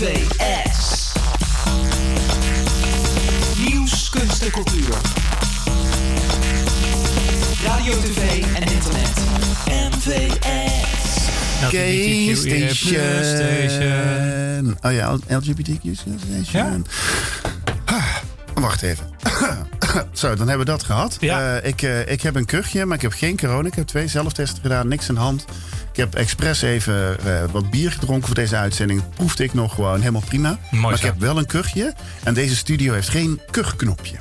MVS. Nieuws, kunst en cultuur. Radio, tv en internet. MVS. Gay Station. Station. Oh ja, LGBTQ Station. Ah, Wacht even. Zo, dan hebben we dat gehad. Ja. Eh, ik, eh, ik heb een kuchje, maar ik heb geen corona. Ik heb twee zelftesten gedaan, niks de hand. Ik heb expres even eh, wat bier gedronken voor deze uitzending. Proefde ik nog gewoon helemaal prima. maar ik heb wel een kuchje. En deze studio heeft geen kuchknopje.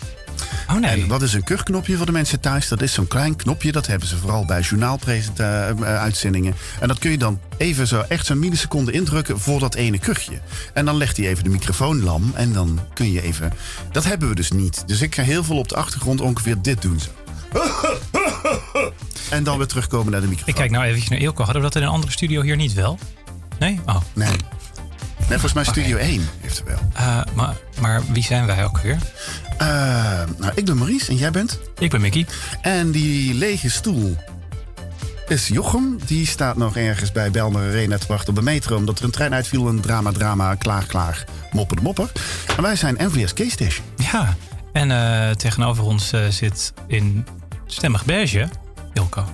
Oh nee. En wat is een kuchknopje voor de mensen thuis? Dat is zo'n klein knopje. Dat hebben ze vooral bij journaaluitzendingen. En dat kun je dan even zo echt zo'n milliseconde indrukken voor dat ene kuchje. En dan legt hij even de microfoon lam. En dan kun je even... Dat hebben we dus niet. Dus ik ga heel veel op de achtergrond ongeveer dit doen zo. En dan weer terugkomen naar de microfoon. Ik kijk nou eventjes naar Eelco. Hadden we dat in een andere studio hier niet wel? Nee? Oh. Nee. Nee, volgens mij Studio 1 heeft er wel. Eh, maar, maar wie zijn wij ook weer? Eh, nou, ik ben Maurice en jij bent? Ik ben Mickey. En die lege stoel is Jochem. Die staat nog ergens bij Belmer Arena te wachten op de metro... omdat er een trein uitviel. Een drama, drama, klaar, klaar, mopper de mopper. En wij zijn NVS K-Station. Ja. En eh, tegenover ons zit in stemmig beige Eelco.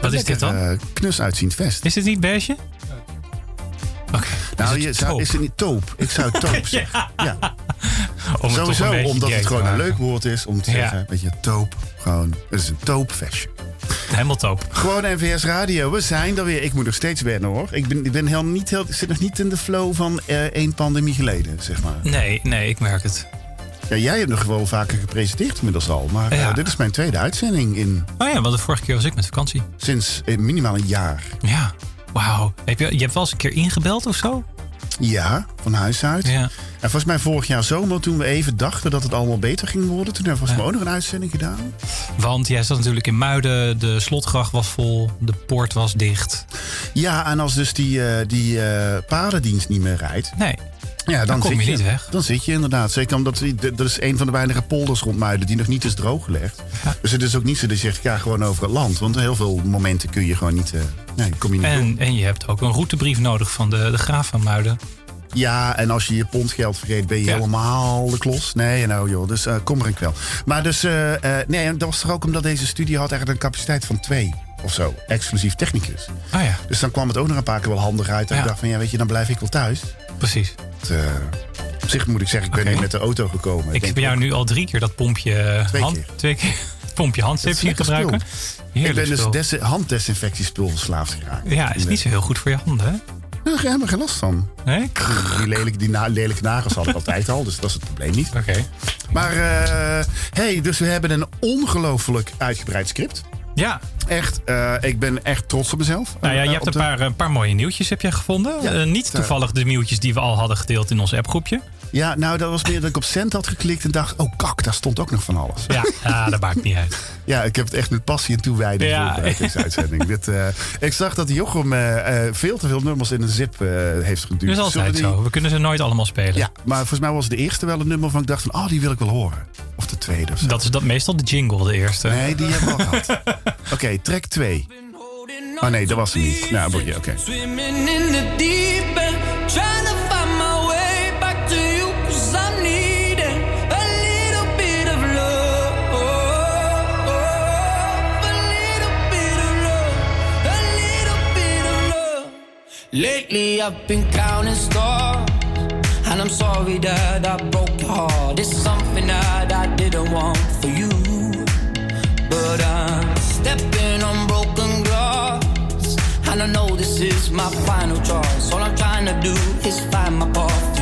Wat is dit dan? Eh, knus uitziend vest. Is dit niet beige? Oké. nou, is je het zou, taupe? is het niet toop? Ik zou toop zeggen. ja. Om het een Sowieso, omdat het gewoon een leuk woord is om te Ja. zeggen. Weet je, toop. Gewoon, het is een toopvestje. Helemaal top. Gewoon NVS Radio. We zijn er weer. Ik moet nog steeds wennen hoor. Ik, ben, ik ben heel niet heel, ik zit nog niet in de flow van eh, één pandemie geleden, zeg maar. Nee, nee, ik merk het. Ja, jij hebt nog wel vaker gepresenteerd inmiddels al. Maar eh, dit is mijn tweede uitzending in Oh ja, want de vorige keer was ik met vakantie. sinds eh, minimaal een jaar. Ja. Wauw. Heb je, je hebt wel eens een keer ingebeld of zo? Ja, van huis uit. Ja. En volgens mij vorig jaar zomer, toen we even dachten dat het allemaal beter ging worden... toen hebben we volgens mij ook nog een uitzending gedaan. Want jij zat natuurlijk in Muiden, de slotgracht was vol, de poort was dicht. Ja, en als dus die, eh, die paardendienst niet meer rijdt... Nee, Ja, dan, Dan kom zit je niet weg. Dan zit je inderdaad. Zeker omdat dat is een van de weinige polders rond Muiden die nog niet is drooggelegd. Ja. Dus het is ook niet zo dat je zegt, ga gewoon over het land. Want heel veel momenten kun je gewoon niet... eh, nee, kom je niet door. en, en je hebt ook een routebrief nodig van de, de graaf van Muiden. Ja, en als je je pondgeld vergeet, ben je Ja. helemaal de klos. Nee, nou joh, dus eh, kom er ik wel. Maar dus, eh, nee, dat was toch ook omdat deze studio had eigenlijk een capaciteit van twee of zo. Exclusief technicus. Ah ja, Dus dan kwam het ook nog een paar keer wel handig uit. En Ja. ik dacht van, ja weet je, dan blijf ik wel thuis. precies. Het, eh, op zich moet ik zeggen, ik ben niet met de auto gekomen. Ik heb jou nu al drie keer dat pompje eh, Twee hand, keer. twee keer pompje handzeep Dat is zien lekker gebruiken. Ik ben dus spul. des- handdesinfectiespul verslaafd geraakt. Ja, is niet zo heel goed voor je handen, hè? Nou, daar hebben geen last van. Nee? Die, lelijke, die na- lelijke nagels had ik altijd al, dus dat is het probleem niet. Oké. Maar, eh hey, dus we hebben een ongelooflijk uitgebreid script. Ja, Echt, eh, ik ben echt trots op mezelf. nou ja, Eh, je hebt op een de- paar, een paar mooie nieuwtjes heb je gevonden. Ja, Eh, niet eh, toevallig de nieuwtjes die we al hadden gedeeld in ons appgroepje. Ja, nou, dat was meer dat ik op cent had geklikt en dacht... oh, kak, daar stond ook nog van alles. Ja, ah, dat maakt niet uit. Ja, ik heb het echt met passie en toewijding Ja. voorbereid, deze uitzending. Dit, eh, ik zag dat Jochem eh, eh, veel te veel nummers in een zip eh, heeft geduwd. Dat is altijd die- zo. We kunnen ze nooit allemaal spelen. Ja, maar volgens mij was de eerste wel een nummer van ik dacht van... oh, die wil ik wel horen. Of de tweede of zo. Dat is dat meestal de jingle, de eerste. Nee, die hebben we al gehad. Oké, track 2. Oh nee, dat was hem niet. Nou, boeien, oké. Swimming in the deep end, trying to find my way back to you, cause I'm needing a little bit of love. A little bit of love, a little bit of love. Lately I've been counting stars, and I'm sorry that I broke your heart. It's something that I didn't want for you. But I'm stepping on broken glass. And I know this is my final choice. All I'm trying to do is find my path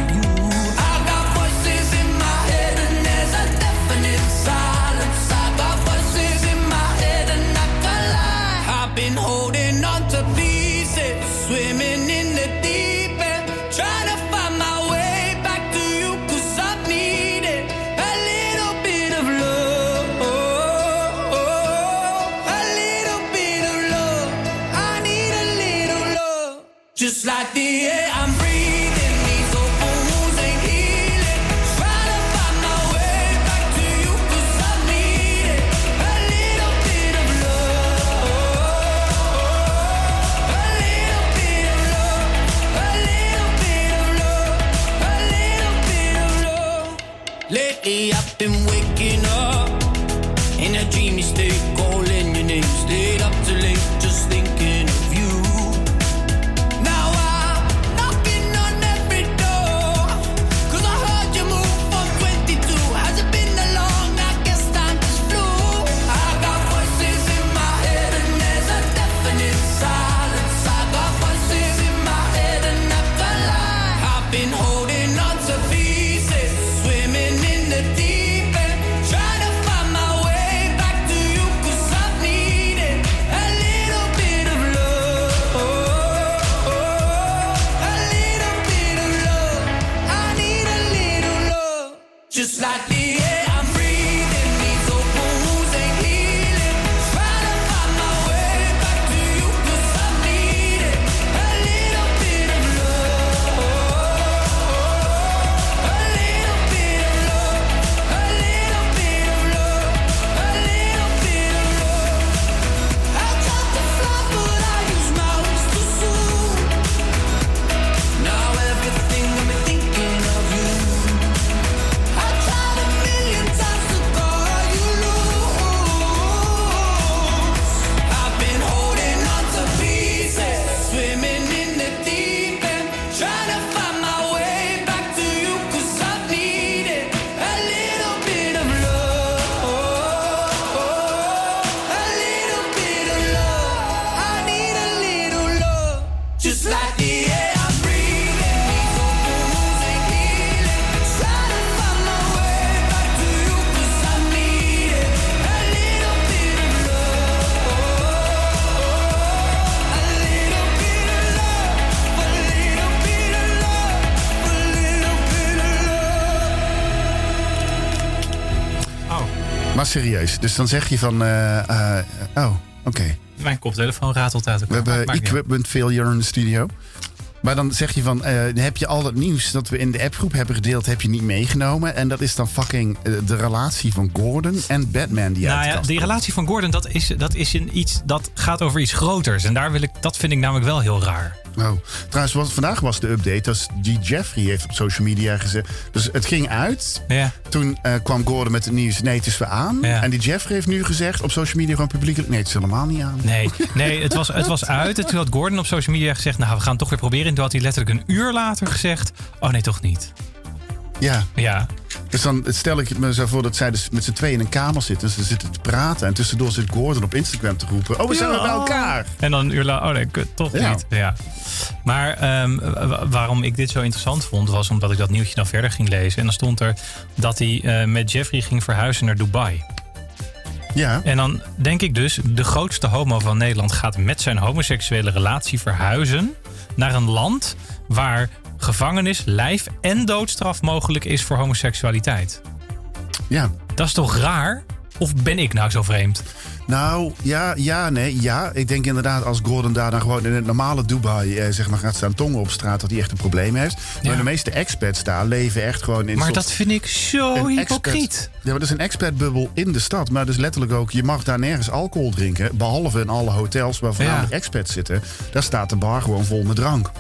Maar serieus, dus dan zeg je van... eh, eh, oh, oké. mijn koptelefoon ratelt uit We hebben equipment failure in de studio. Maar dan zeg je van, eh, heb je al dat nieuws dat we in de appgroep hebben gedeeld, heb je niet meegenomen. En dat is dan fucking de relatie van Gordon en Batman die uit Nou ja, die relatie van Gordon, dat is, dat is een iets, dat gaat over iets groters. En daar wil ik, dat vind ik namelijk wel heel raar. Oh. Trouwens, wat, vandaag was de update. Dat G. Jeffrey heeft op social media gezegd. Dus het ging uit. Ja. Toen eh, kwam Gordon met het nieuws. Nee, het is weer aan. Ja. En die Jeffrey heeft nu gezegd op social media gewoon publiekelijk. Nee, het is helemaal niet aan. Nee, nee het, was, het was uit. En toen had Gordon op social media gezegd, nou, we gaan het toch weer proberen. En toen had hij letterlijk een uur later gezegd, oh nee, toch niet. Ja. Ja, Dus dan stel ik me zo voor dat zij dus met z'n tweeën in een kamer zitten. Ze zitten te praten. En tussendoor zit Gordon op Instagram te roepen. Oh, we zijn weer bij elkaar. En dan een uur later, oh nee, kut, toch Ja. niet. Ja. Maar ehm, wa- waarom ik dit zo interessant vond, was omdat ik dat nieuwtje dan verder ging lezen. En dan stond er dat hij eh, met Jeffrey ging verhuizen naar Dubai. Ja. En dan denk ik dus, de grootste homo van Nederland gaat met zijn homoseksuele relatie verhuizen naar een land waar gevangenis, lijf en doodstraf mogelijk is voor homoseksualiteit. Ja. Dat is toch raar? Of ben ik nou zo vreemd? Nou, ja, ja, nee, ja. Ik denk inderdaad als Gordon daar dan gewoon in het normale Dubai eh, zeg maar, gaat staan tongen op straat, dat hij echt een probleem heeft. Ja. Maar de meeste expats daar leven echt gewoon in Maar dat vind ik zo hypocriet. expat- Ja, maar dat is een expatbubbel in de stad. Maar dus letterlijk ook, je mag daar nergens alcohol drinken. Behalve in alle hotels waar voornamelijk Ja. expats zitten. Daar staat de bar gewoon vol met drank.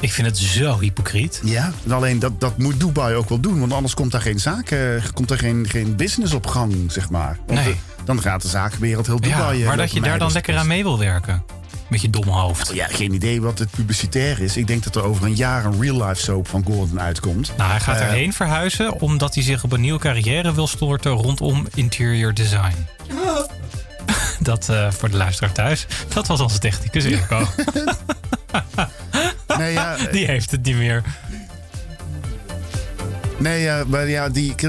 Ik vind het zo hypocriet. Ja. En alleen dat, dat moet Dubai ook wel doen. Want anders komt daar geen zaken, komt er geen, geen business op gang, zeg maar. Want Nee. de- dan gaat de zakenwereld heel Dubai... Ja, eh, maar dat je daar dan lekker aan mee wil werken. Met je domme hoofd. Ja, geen idee wat het publicitair is. Ik denk dat er over een jaar een real-life soap van Gordon uitkomt. Nou, hij gaat Eh, erheen verhuizen omdat hij zich op een nieuwe carrière wil storten rondom interior design. Dat eh, voor de luisteraar thuis. Dat was onze technicus Ilko. Ja, eh, Die heeft het niet meer. nee maar ja, die, eh,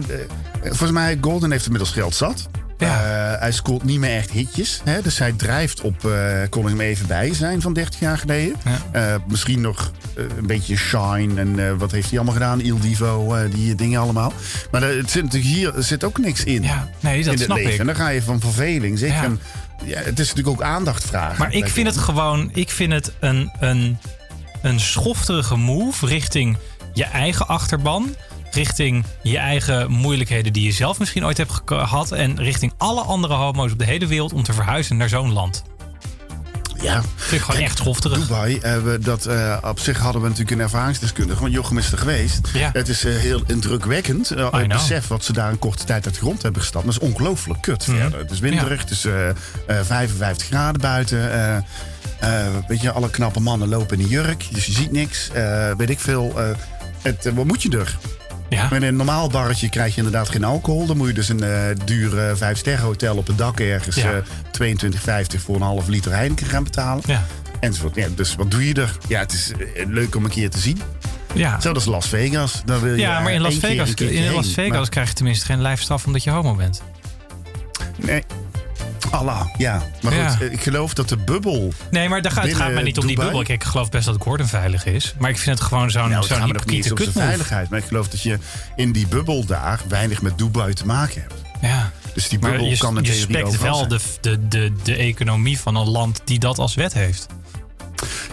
volgens mij Gordon heeft inmiddels geld zat. Ja. Eh, hij scoort niet meer echt hitjes. Hè? Dus hij drijft op eh kon ik hem even bij zijn van 30 jaar geleden. Ja. Misschien nog een beetje Shine en wat heeft hij allemaal gedaan? Il Divo, die dingen allemaal. Maar er zit natuurlijk hier er zit ook niks in. Ja, nee, in dat het snap leven. ik. En dan ga je van verveling. Zeg. Ja. Het is natuurlijk ook aandacht vragen. Maar ik vind het gewoon, ik vind het een, een, een schofterige move richting je eigen achterban. Richting je eigen moeilijkheden die je zelf misschien ooit hebt gehad. En richting alle andere homo's op de hele wereld om te verhuizen naar zo'n land. Ja. Vind ik gewoon echt schofterig. Dubai, eh, we, dat, eh, op zich hadden we natuurlijk een ervaringsdeskundige. Want Jochem is er geweest. Ja. Het is eh, heel indrukwekkend. het know. besef wat ze daar een korte tijd uit de grond hebben gestapt. Dat is ongelooflijk kut Mhm. verder. Het is winderig, het is eh, 55 graden buiten. Eh, weet je, alle knappe mannen lopen in een jurk. Dus je ziet niks. eh, weet ik veel. eh, het, wat moet je er? Ja. In een normaal barretje krijg je inderdaad geen alcohol. Dan moet je dus een duur eh, vijf-sterren hotel op het dak ergens... Ja. eh 22,50 voor een half liter Heineken gaan betalen. Ja. Enzovoort. Ja, dus wat doe je er? Ja, het is leuk om een keer te zien. Ja. Als Las Vegas. Dan wil je ja, maar in Las keer Vegas, in Las heen. Vegas Maar- krijg je tenminste geen lijfstraf omdat je homo bent. nee. Allah, ja. Maar Ja. goed, eh, ik geloof dat de bubbel... Nee, maar daar gaat, het gaat mij niet om die Dubai? bubbel. Kijk, ik geloof best dat Gordon veilig is. Maar ik vind het gewoon zo'n Nou, het zo'n hypocriete kutmove. veiligheid. Maar ik geloof dat je in die bubbel daar weinig met Dubai te maken hebt. Ja. Dus die bubbel je, kan in je overal wel de, de, de, de economie van een land die dat als wet heeft.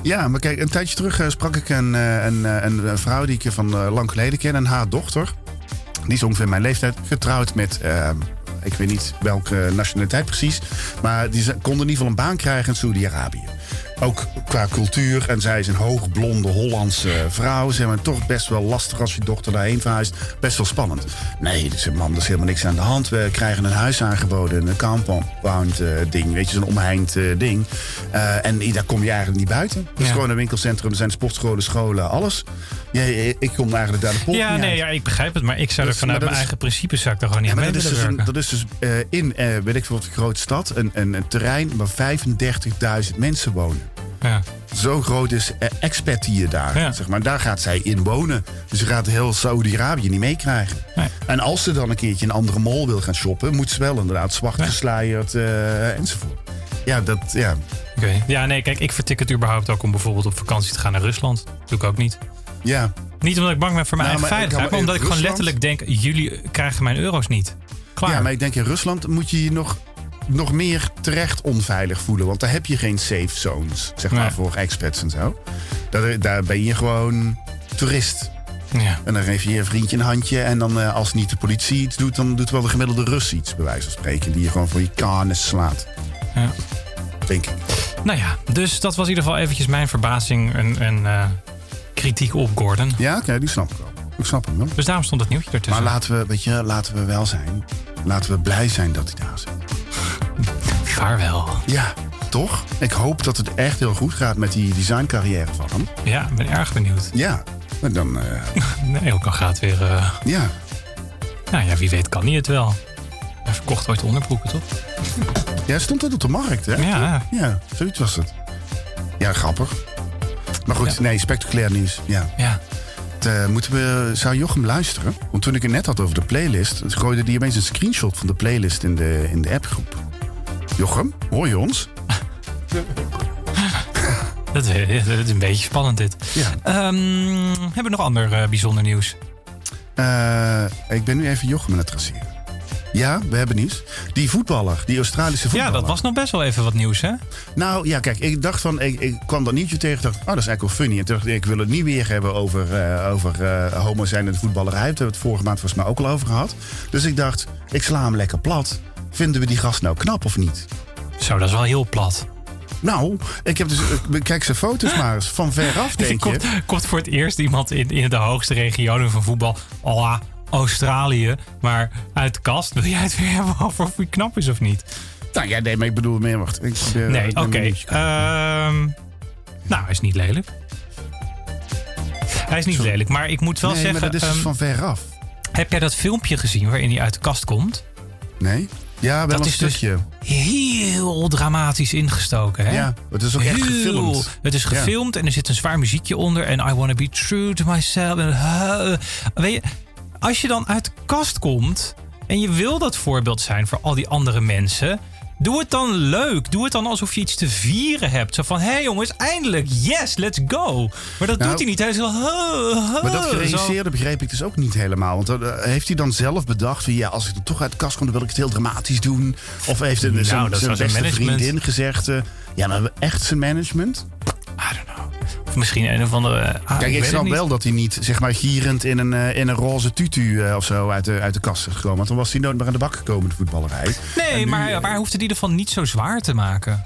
Ja, maar kijk, een tijdje terug eh, sprak ik een, eh, een, een, een vrouw die ik van lang geleden ken. En haar dochter, die is ongeveer mijn leeftijd, getrouwd met... eh, ik weet niet welke nationaliteit precies. Maar die ze- kon in ieder geval een baan krijgen in Saudi-Arabië. Ook qua cultuur. En zij is een hoogblonde Hollandse vrouw. Zeg maar toch best wel lastig als je dochter daarheen verhuist. Best wel spannend. Nee, dus man, er is helemaal niks aan de hand. We krijgen een huis aangeboden. Een compound eh, ding. Weet je, zo'n omheind eh, ding. Eh, en daar kom je eigenlijk niet buiten. Het is Ja. gewoon een winkelcentrum. Er zijn sportscholen, scholen, alles. Ja, ik kom eigenlijk daar de pot Ja, nee, uit. ja, ik begrijp het. Maar ik zou Dus- er vanuit mijn dat is- eigen principes zou ik er gewoon niet Ja, aan mee dat is, dus een, dat is dus eh, in, eh, weet ik veel, wat een grote stad, een, een, een terrein waar 35.000 mensen wonen. Ja. zo groot is eh, expertise daar. Ja. Zeg maar. Daar gaat zij in wonen. Dus ze gaat heel Saudi-Arabië niet meekrijgen. Nee. En als ze dan een keertje een andere mall wil gaan shoppen... moet ze wel inderdaad zwart gesluierd eh, enzovoort. Ja, dat, ja. Oké. Ja, nee, kijk, ik vertik het überhaupt ook om bijvoorbeeld op vakantie te gaan naar Rusland. doe ik ook niet. Ja. Niet omdat ik bang ben voor mijn Nou, eigen veiligheid, maar omdat ik gewoon letterlijk denk: jullie krijgen mijn euro's niet. Klaar. Ja, maar ik denk in Rusland moet je je nog, nog meer terecht onveilig voelen. Want daar heb je geen safe zones, zeg maar, Nee. voor expats en zo. Daar, daar ben je gewoon toerist. Ja. En dan geef je je vriendje een handje. En dan eh, als niet de politie iets doet, dan doet wel de gemiddelde Rus iets, bij wijze van spreken. Die je gewoon voor je kanis slaat. Ja. Denk ik. Nou ja, dus dat was in ieder geval eventjes mijn verbazing en, en eh, kritiek op Gordon. Ja, oké, die snap ik wel. Ik snap hem wel. Dus daarom stond het nieuwtje Maar ertussen. laten we, weet je, laten we wel zijn. Laten we blij zijn dat hij daar zit. Vaarwel. Ja, toch? Ik hoop dat het echt heel goed gaat met die designcarrière van hem. Ja, ik ben erg benieuwd. Ja, maar dan, eh, Nee, ook al gaat weer. eh, ja. nou ja, wie weet kan hij het wel. Hij verkocht ooit onderbroeken, toch? Ja, stond dat op de markt, hè? Ja. Ja, zoiets was het. Ja, grappig. Maar goed, Ja. nee, spectaculair nieuws. Ja. Ja. Het, eh, moeten we, zou Jochem luisteren? Want toen ik het net had over de playlist... gooide hij opeens een screenshot van de playlist in de, in de appgroep. Jochem, hoor je ons? Dat, is- dat is een beetje spannend, dit. Ja. Ehm, hebben we nog ander eh, bijzonder nieuws? Eh, ik ben nu even Jochem aan het traceren. Ja, we hebben nieuws. Die voetballer, die Australische Ja, voetballer. dat was nog best wel even wat nieuws, hè? Nou ja, kijk, ik dacht van, ik, ik kwam dat nieuwtje tegen. dacht, oh, dat is eigenlijk wel funny. En toen dacht ik, ik wil het niet weer hebben over, eh, over eh, homo zijn de voetballerij. Daar hebben we het vorige maand volgens mij ook al over gehad. Dus ik dacht, ik sla hem lekker plat. Vinden we die gast nou knap of niet? Zo, dat is wel heel plat. Nou, ik heb dus, ik- kijk zijn foto's maar eens. Van veraf denk je. komt, komt voor het eerst iemand in, in de hoogste regionen van voetbal. Oh, Australië. Maar uit de kast wil jij het weer hebben over of hij knap is of niet? Nou ja, nee, maar ik bedoel meer, wacht. Ik, Nee, ben oké. Ehm, nou, hij is niet lelijk. Hij is niet Sorry. lelijk, maar ik moet wel nee, zeggen... maar dat is dus ehm, van veraf. heb jij dat filmpje gezien waarin hij uit de kast komt? Nee? Ja, wel Dat een is dus stukje. Heel dramatisch ingestoken, hè? Ja, het is ook echt Heel- gefilmd. Het is Ja. gefilmd en er zit een zwaar muziekje onder. En I want to be true to myself. En, uh, weet je, als je dan uit de kast komt en je wil dat voorbeeld zijn voor al die andere mensen. Doe het dan leuk. Doe het dan alsof je iets te vieren hebt. Zo van, hé hey jongens, eindelijk, yes, let's go. Maar dat Nou, doet hij niet. Hij is zo... Maar dat geregisseerde begreep ik dus ook niet helemaal. Want eh, heeft hij dan zelf bedacht van ja, als ik er toch uit de kast kom, dan wil ik het heel dramatisch doen? Of heeft Nou, zijn, beste vriendin gezegd? eh, ja, nou echt zijn management? I don't know. Misschien een of andere... ah, Kijk, ik, snap wel dat hij niet, zeg maar, gierend in een, eh, in een roze tutu eh, of zo uit de, uit de kast is gekomen. Want dan was hij nooit meer aan de bak gekomen de voetballerij. Nee, nu, maar, eh, maar hoeft het in ieder geval niet zo zwaar te maken.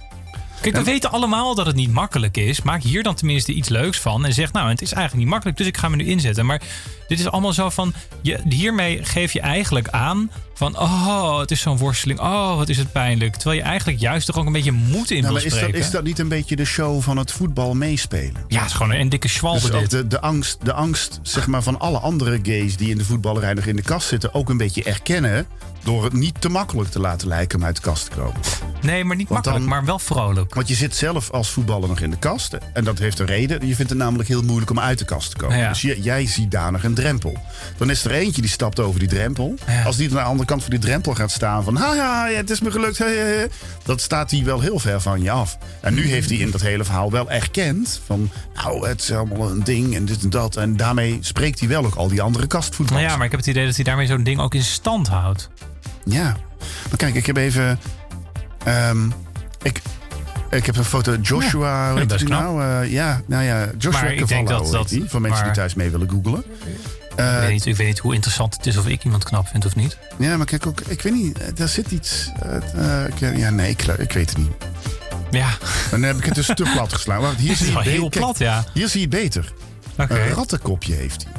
Kijk, we weten allemaal dat het niet makkelijk is. Maak hier dan tenminste iets leuks van. En zeg, nou, het is eigenlijk niet makkelijk, dus ik ga me nu inzetten. Maar dit is allemaal zo van... Je, hiermee geef je eigenlijk aan van... Oh, het is zo'n worsteling. Oh, wat is het pijnlijk. Terwijl je eigenlijk juist toch ook een beetje moed in nou, wil maar is, dat, spreken. is dat niet een beetje de show van het voetbal meespelen? Ja, het is gewoon een dikke schwalbe Dus de, de, angst, de angst zeg maar, van alle andere gays die in de voetballerij nog in de kast zitten... ook een beetje erkennen door het niet te makkelijk te laten lijken om uit de kast te komen. Nee, maar niet Want makkelijk, dan- maar wel vrolijk. Want je zit zelf als voetballer nog in de kast. En dat heeft een reden. Je vindt het namelijk heel moeilijk om uit de kast te komen. Ja. Dus je- jij ziet daar nog een drempel. Dan is er eentje die stapt over die drempel. Ja. Als die aan de andere kant van die drempel gaat staan van... Haha, ja, het is me gelukt. hey, hey, hey," Dan staat hij wel heel ver van je af. En nu heeft hij in dat hele verhaal wel erkend van... Nou, het is allemaal een ding en dit en dat. En daarmee spreekt hij wel ook al die andere Nou kastvoetballers. ja, maar ik heb het idee dat hij daarmee zo'n ding ook in stand houdt. Ja. Maar kijk, ik heb even... ehm, ik, ik heb een foto Joshua, Ja, die knap. nou? Eh, ja, nou ja, Joshua Maar ik denk dat dat- die, voor mensen maar- die thuis mee willen googlen. Eh, ik, weet niet, ik weet niet hoe interessant het is of ik iemand knap vind of niet. ja, maar kijk ook, ik weet niet, eh, daar zit iets... eh, ik- ja, nee, ik, ik weet het niet. Ja, Dan heb ik het dus te plat geslagen. Wacht, hier zie je het heel beter. plat, ja. Hier zie je het beter. Een rattenkopje heeft hij.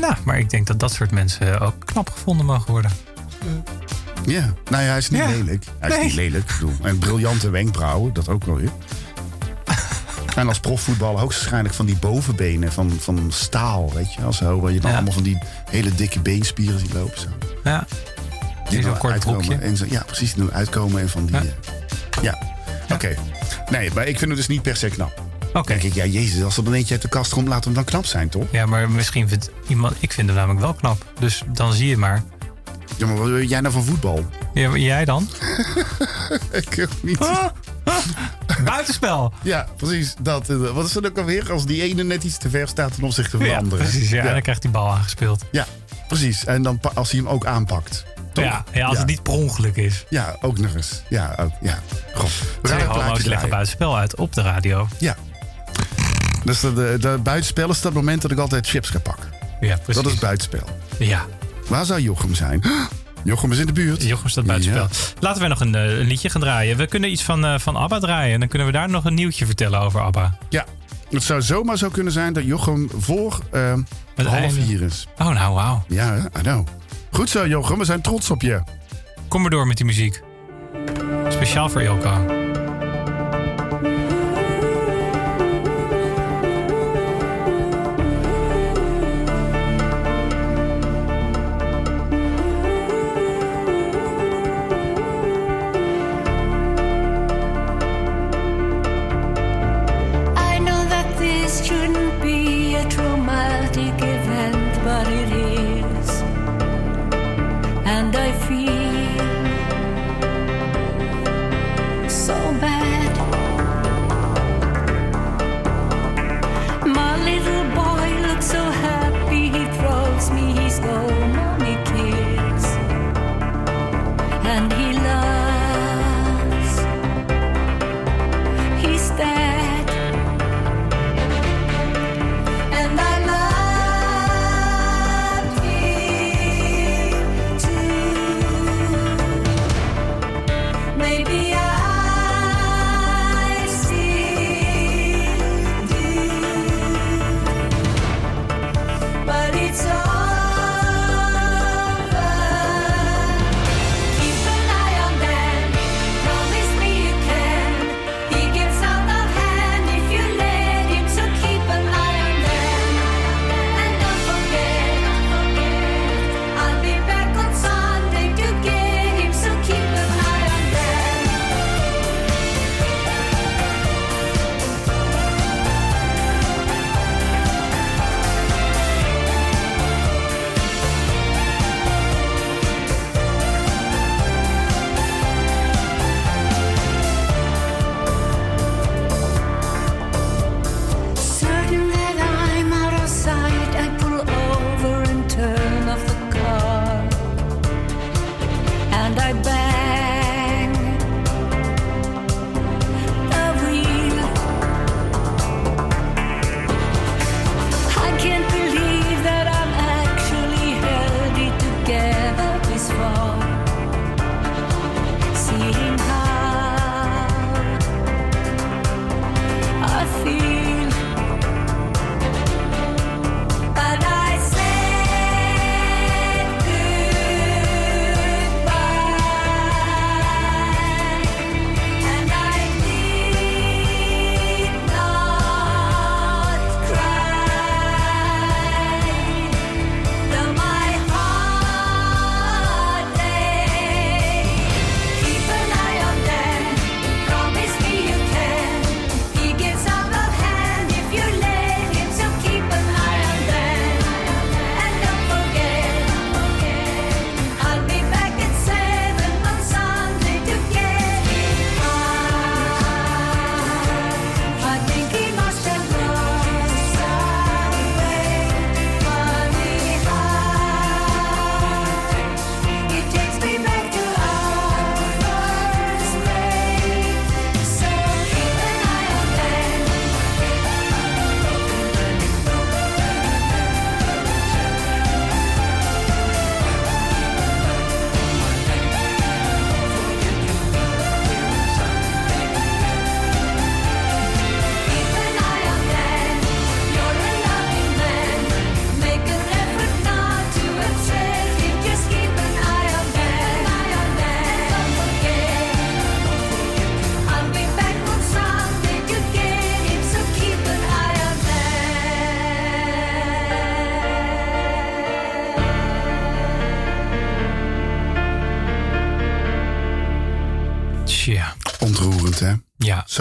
Nou, maar ik denk dat dat soort mensen ook knap gevonden mogen worden. Ja, nou ja, hij is niet Ja. lelijk. Hij is niet lelijk. Ik bedoel, en briljante wenkbrauwen, dat ook wel weer. En als profvoetballer hoogstwaarschijnlijk van die bovenbenen van, van staal, weet je wel zo. Waar je dan Ja. allemaal van die hele dikke beenspieren ziet lopen. Zo. Ja. Die dan kort uitkomen. En zo, ja, precies. Die uitkomen en van die... Ja. eh, Ja, oké. Nee, maar ik vind het dus niet per se knap. Oké. denk ik, ja, jezus, als er dan eentje uit de kast komt, laat hem dan knap zijn, toch? Ja, maar misschien vindt iemand... Ik vind hem namelijk wel knap. Dus dan zie je maar. Ja, maar wat wil jij nou van voetbal? Ja, maar jij dan? Ik ook niet. Ah. Buitenspel. Ja, precies. Dat, eh, wat is het ook alweer als die ene net iets te ver staat ten opzichte van de Ja, andere? precies. Ja, ja. En dan krijgt die bal aangespeeld. Ja, precies. En dan als hij hem ook aanpakt. Toch? Ja, ja, als het niet per ongeluk is. Ja, ook nog eens. Ja, ook, ja. Goh. We gaan Twee homo's leggen buitenspel uit op de radio. Ja. Dus de, de, de buitenspel is dat moment dat ik altijd chips ga pakken. Ja, precies. Dat is buitenspel. Ja, Waar zou Jochem zijn? Jochem is in de buurt. Jochem staat buitenspel. Ja. Laten we nog een, eh, een liedje gaan draaien. We kunnen iets van, eh, van ABBA draaien. En dan kunnen we daar nog een nieuwtje vertellen over ABBA. Ja. Het zou zomaar zo kunnen zijn dat Jochem voor Het half vier is. Oh, nou, wauw. Ja? I know. Goed zo, Jochem. We zijn trots op je. Kom maar door met die muziek. Speciaal voor Ilko.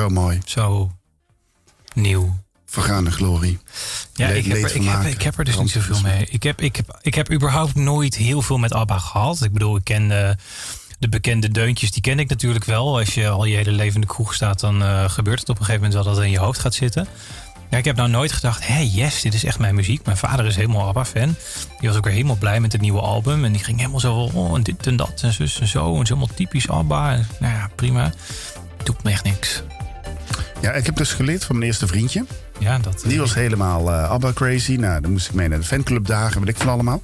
Zo mooi. zo. nieuw. Vergaande glorie. Ja, Le- ik heb, er, ik, heb, ik heb er dus niet zoveel mee. Ik heb, ik, heb, ik heb überhaupt nooit heel veel met ABBA gehad. Ik bedoel, ik ken eh, de bekende deuntjes, die ken ik natuurlijk wel. Als je al je hele leven in de kroeg staat, dan eh, gebeurt het op een gegeven moment wel dat het in je hoofd gaat zitten. Ja, ik heb nou nooit gedacht, hé, yes, dit is echt mijn muziek. Mijn vader is helemaal ABBA-fan. Die was ook weer helemaal blij met het nieuwe album. En die ging helemaal zo, oh, en dit en dat en zus en zo. En is helemaal typisch ABBA. En, nou ja, prima. Doet me echt niks. Ja, ik heb dus geleerd van mijn eerste vriendje. Ja, dat... Die was helemaal eh ABBA crazy. Nou, dan moest ik mee naar de fanclubdagen, weet ik van allemaal.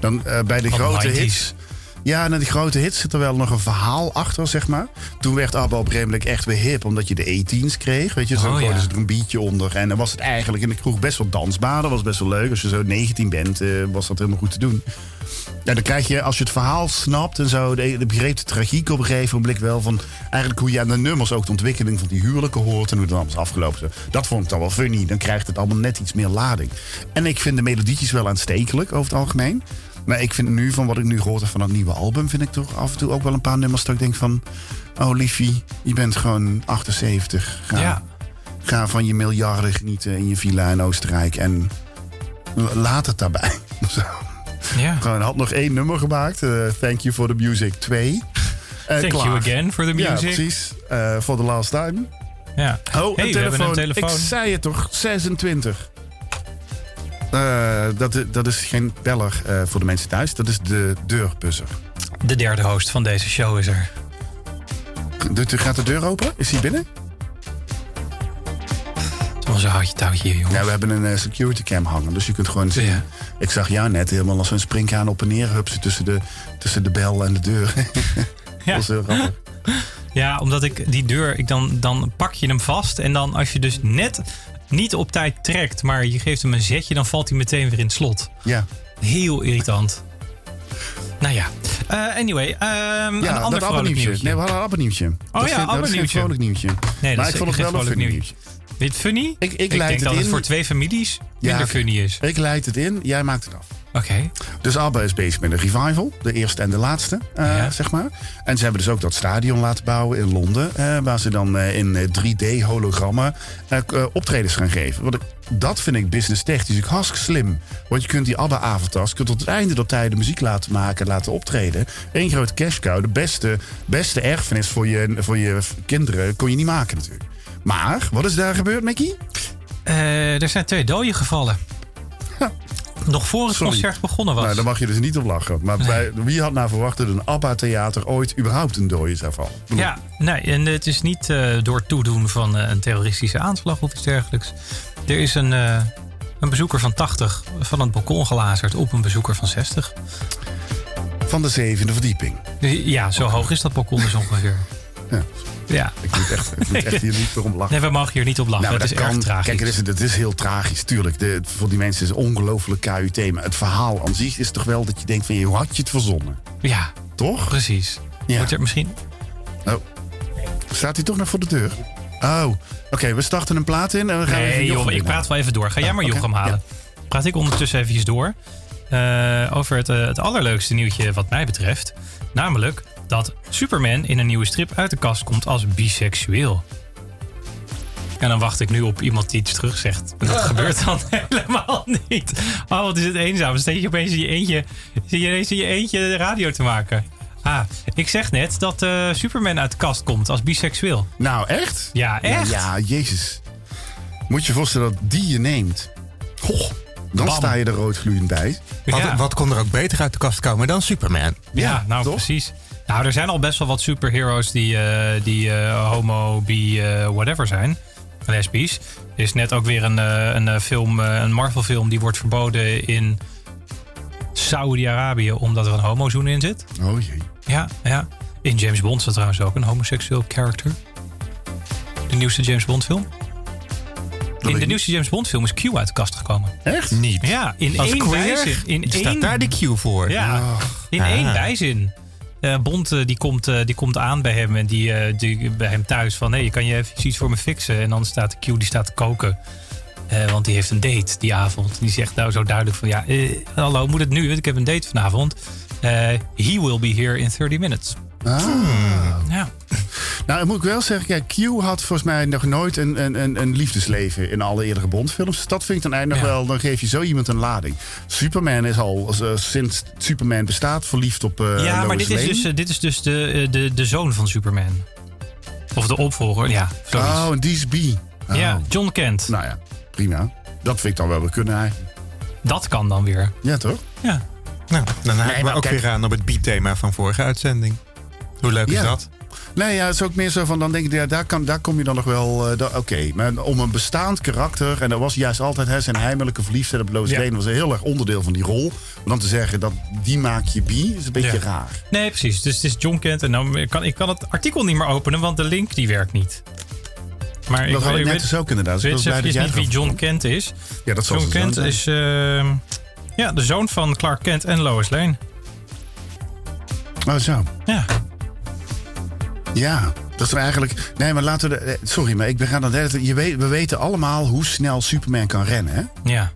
Dan eh, bij de Van grote 90s. hits. Ja, na die grote hits zit er wel nog een verhaal achter, zeg maar. Toen werd ABBA op een gegeven moment echt weer hip, omdat je de E-teens kreeg. Weet je, zo Oh, ja. ze er een beatje onder. En dan was het eigenlijk in de kroeg best wel dansbaar. Dat was best wel leuk. Als je zo 19 bent, eh, was dat helemaal goed te doen. Ja, dan krijg je, als je het verhaal snapt en zo, de, de begreep de tragiek op een gegeven moment wel van eigenlijk hoe je aan de nummers ook de ontwikkeling van die huwelijken hoort en hoe het allemaal is afgelopen. Dat vond ik dan wel funny. Dan krijgt het allemaal net iets meer lading. En ik vind de melodietjes wel aanstekelijk over het algemeen. Maar ik vind nu, van wat ik nu gehoord heb van dat nieuwe album, vind ik toch af en toe ook wel een paar nummers dat ik denk van, oh liefie, je bent gewoon 78. Ga, Ja. ga van je miljarden genieten in je villa in Oostenrijk en laat het daarbij. Zo. Ja. Gewoon had nog één nummer gemaakt. eh, Thank You for the Music 2. Eh, Thank klaar. you again for the Ja, music. precies. Eh For the last time. Ja. Oh, Hey, een telefoon. een telefoon. Ik zei het toch, 26. Eh, dat, dat is geen beller voor de mensen thuis. Dat is de deurbuzzer. De derde host van deze show is er. De- Gaat de deur open? Is hij binnen? Was een houtje touwtje hier, jongen. Ja, we hebben een eh, security cam hangen. Dus je kunt gewoon zien. Ja. Ik zag jou net helemaal als een springhaan op en neer hupsen tussen de, tussen de bel en de deur. Ja. Dat is heel grappig. Ja, omdat ik die deur, ik dan, dan pak je hem vast. En dan als je dus net niet op tijd trekt, maar je geeft hem een zetje, dan valt hij meteen weer in het slot. Ja, Heel irritant. Nou ja. Eh, anyway, ehm, ja een ander vrolijk abonnieuwtje. nieuwtje. Nee, we hadden een abonnieuwtje. dat is ja, geen- dat is geen vrolijk nieuwtje. Nee, dat maar is ik vond het wel een nieuwtje. Het funny? Ik- ik ik leid denk het dat het in. voor twee families minder Ja, funny is. Ik leid het in, jij maakt het af. Oké. Dus ABBA is bezig met een revival. De eerste en de laatste, eh, Ja. zeg maar. En ze hebben dus ook dat stadion laten bouwen in Londen. eh, waar ze dan eh, in eh, 3D-hologrammen eh, k- eh, optredens gaan geven. Wat ik, dat vind ik business technisch ook hartstikke slim. Want je kunt die ABBA-avatars kunt tot het einde der tijden muziek laten maken, laten optreden. Eén grote cash cow. De beste, beste erfenis voor je, voor je kinderen kon je niet maken natuurlijk. Maar, wat is daar gebeurd, Mickey? Eh, er zijn twee doden gevallen. Nog voor het Sorry. concert begonnen was. Nou, daar mag je dus niet op lachen. Maar bij, wie had nou verwacht dat een ABBA-theater ooit überhaupt een dode zou vallen? Ja, nee, en het is niet eh, door het toedoen van eh, een terroristische aanslag of iets dergelijks. Er is een, een bezoeker van 80 van het balkon gelazerd op een bezoeker van 60. Van de zevende verdieping. Ja, zo hoog is dat balkon dus ongeveer. Ja. Ja, Ik moet echt, ik moet echt hier niet meer om lachen. nee, we mogen hier niet op lachen. Nou, maar het is dat erg kan- tragisch. Kijk, het is, is heel tragisch, tuurlijk. De, voor die mensen is het ongelooflijk KUT. Maar het verhaal aan zich is toch wel dat je denkt van... hoe had je het verzonnen? Ja, Toch? precies. Ja. Wordt er misschien... Oh. Staat hij toch nog voor de deur? Oh, oké. we starten een plaat in en we gaan even Nee, Jochem joh, ik praat wel even door. Ga jij Oh, maar oké. Jochem halen. Praat ik ondertussen eventjes door. eh, over het, eh, het allerleukste nieuwtje wat mij betreft. Namelijk dat Superman in een nieuwe strip uit de kast komt als biseksueel. En dan wacht ik nu op iemand die iets terug zegt. En dat gebeurt dan helemaal niet. Oh, wat is het eenzaam. Dan steek je opeens in je eentje, zit je ineens in je eentje de radio te maken. Ah, ik zeg net dat eh, Superman uit de kast komt als biseksueel. Nou, echt? Ja, echt? Ja, jezus. Moet je je voorstellen dat die je neemt. Goh, dan Bam. sta je er roodgloeiend bij. Wat, wat kon er ook beter uit de kast komen dan Superman? Ja, Ja, nou toch? precies. Nou, er zijn al best wel wat superheroes die, eh, die eh, homo, bi, eh, whatever zijn. Lesbisch. Er is net ook weer een, eh, een film, eh, een Marvel film, die wordt verboden in Saudi-Arabië omdat er een homozoen in zit. Oh jee. Ja, ja. In James Bond staat trouwens ook een homoseksueel character. De nieuwste James Bond film. In de nieuwste James Bond film is Q uit de kast gekomen. Echt? Niet. Ja, in Als één queer wijzin. In staat één daar de cue voor. Ja, in Ah. één bijzin. Eh Bond eh, die komt, eh, die komt aan bij hem en die, die bij hem thuis van... nee, kan je even iets voor me fixen? En dan staat Q die staat te koken. Want die heeft een date die avond. Die zegt nou zo duidelijk van... ja, hallo, moet het nu? Want ik heb een date vanavond. He will be here in 30 minutes. Ah. Ja, Nou, dan moet ik wel zeggen, kijk, Q had volgens mij nog nooit een, een, een, een liefdesleven in alle eerdere Bondfilms. Dus dat vind ik dan eigenlijk nog Ja. wel, dan geef je zo iemand een lading. Superman is al eh, sinds Superman bestaat verliefd op eh ja, maar dit is dus, eh, dit is dus de, de, de zoon van Superman. Of de opvolger, ja. zoiets. Oh, een DCB. Oh. Ja, John Kent. Nou ja, prima. Dat vind ik dan wel weer kunnen eigenlijk. Dat kan dan weer. Ja, toch? Ja. Nou, dan haken we maar ook kijk- weer aan op het beat-thema van vorige uitzending. Hoe leuk is dat? Nee, ja, het is ook meer zo van, dan denk ik, ja, daar, kan, daar kom je dan nog wel... eh, Oké, maar om een bestaand karakter... en dat was juist altijd hè, zijn heimelijke verliefdheid op Lois Ja. Lane... was een heel erg onderdeel van die rol. Maar dan te zeggen, dat die maak je bi, is een beetje Ja. raar. Nee, precies. Dus het is John Kent. En dan kan ik kan het artikel niet meer openen, want de link die werkt niet. Maar Dat had ik weet- net dus ook inderdaad. Dus ik blij dat jij niet wie John Kent is. Ja, dat John Kent zijn. is eh, ja, de zoon van Clark Kent en Lois Lane. Oh, zo. Ja. Ja, dat is eigenlijk... Nee, maar laten we... De, eh, sorry, maar ik ben aan het... Je weet, we weten allemaal hoe snel Superman kan rennen, hè? ja.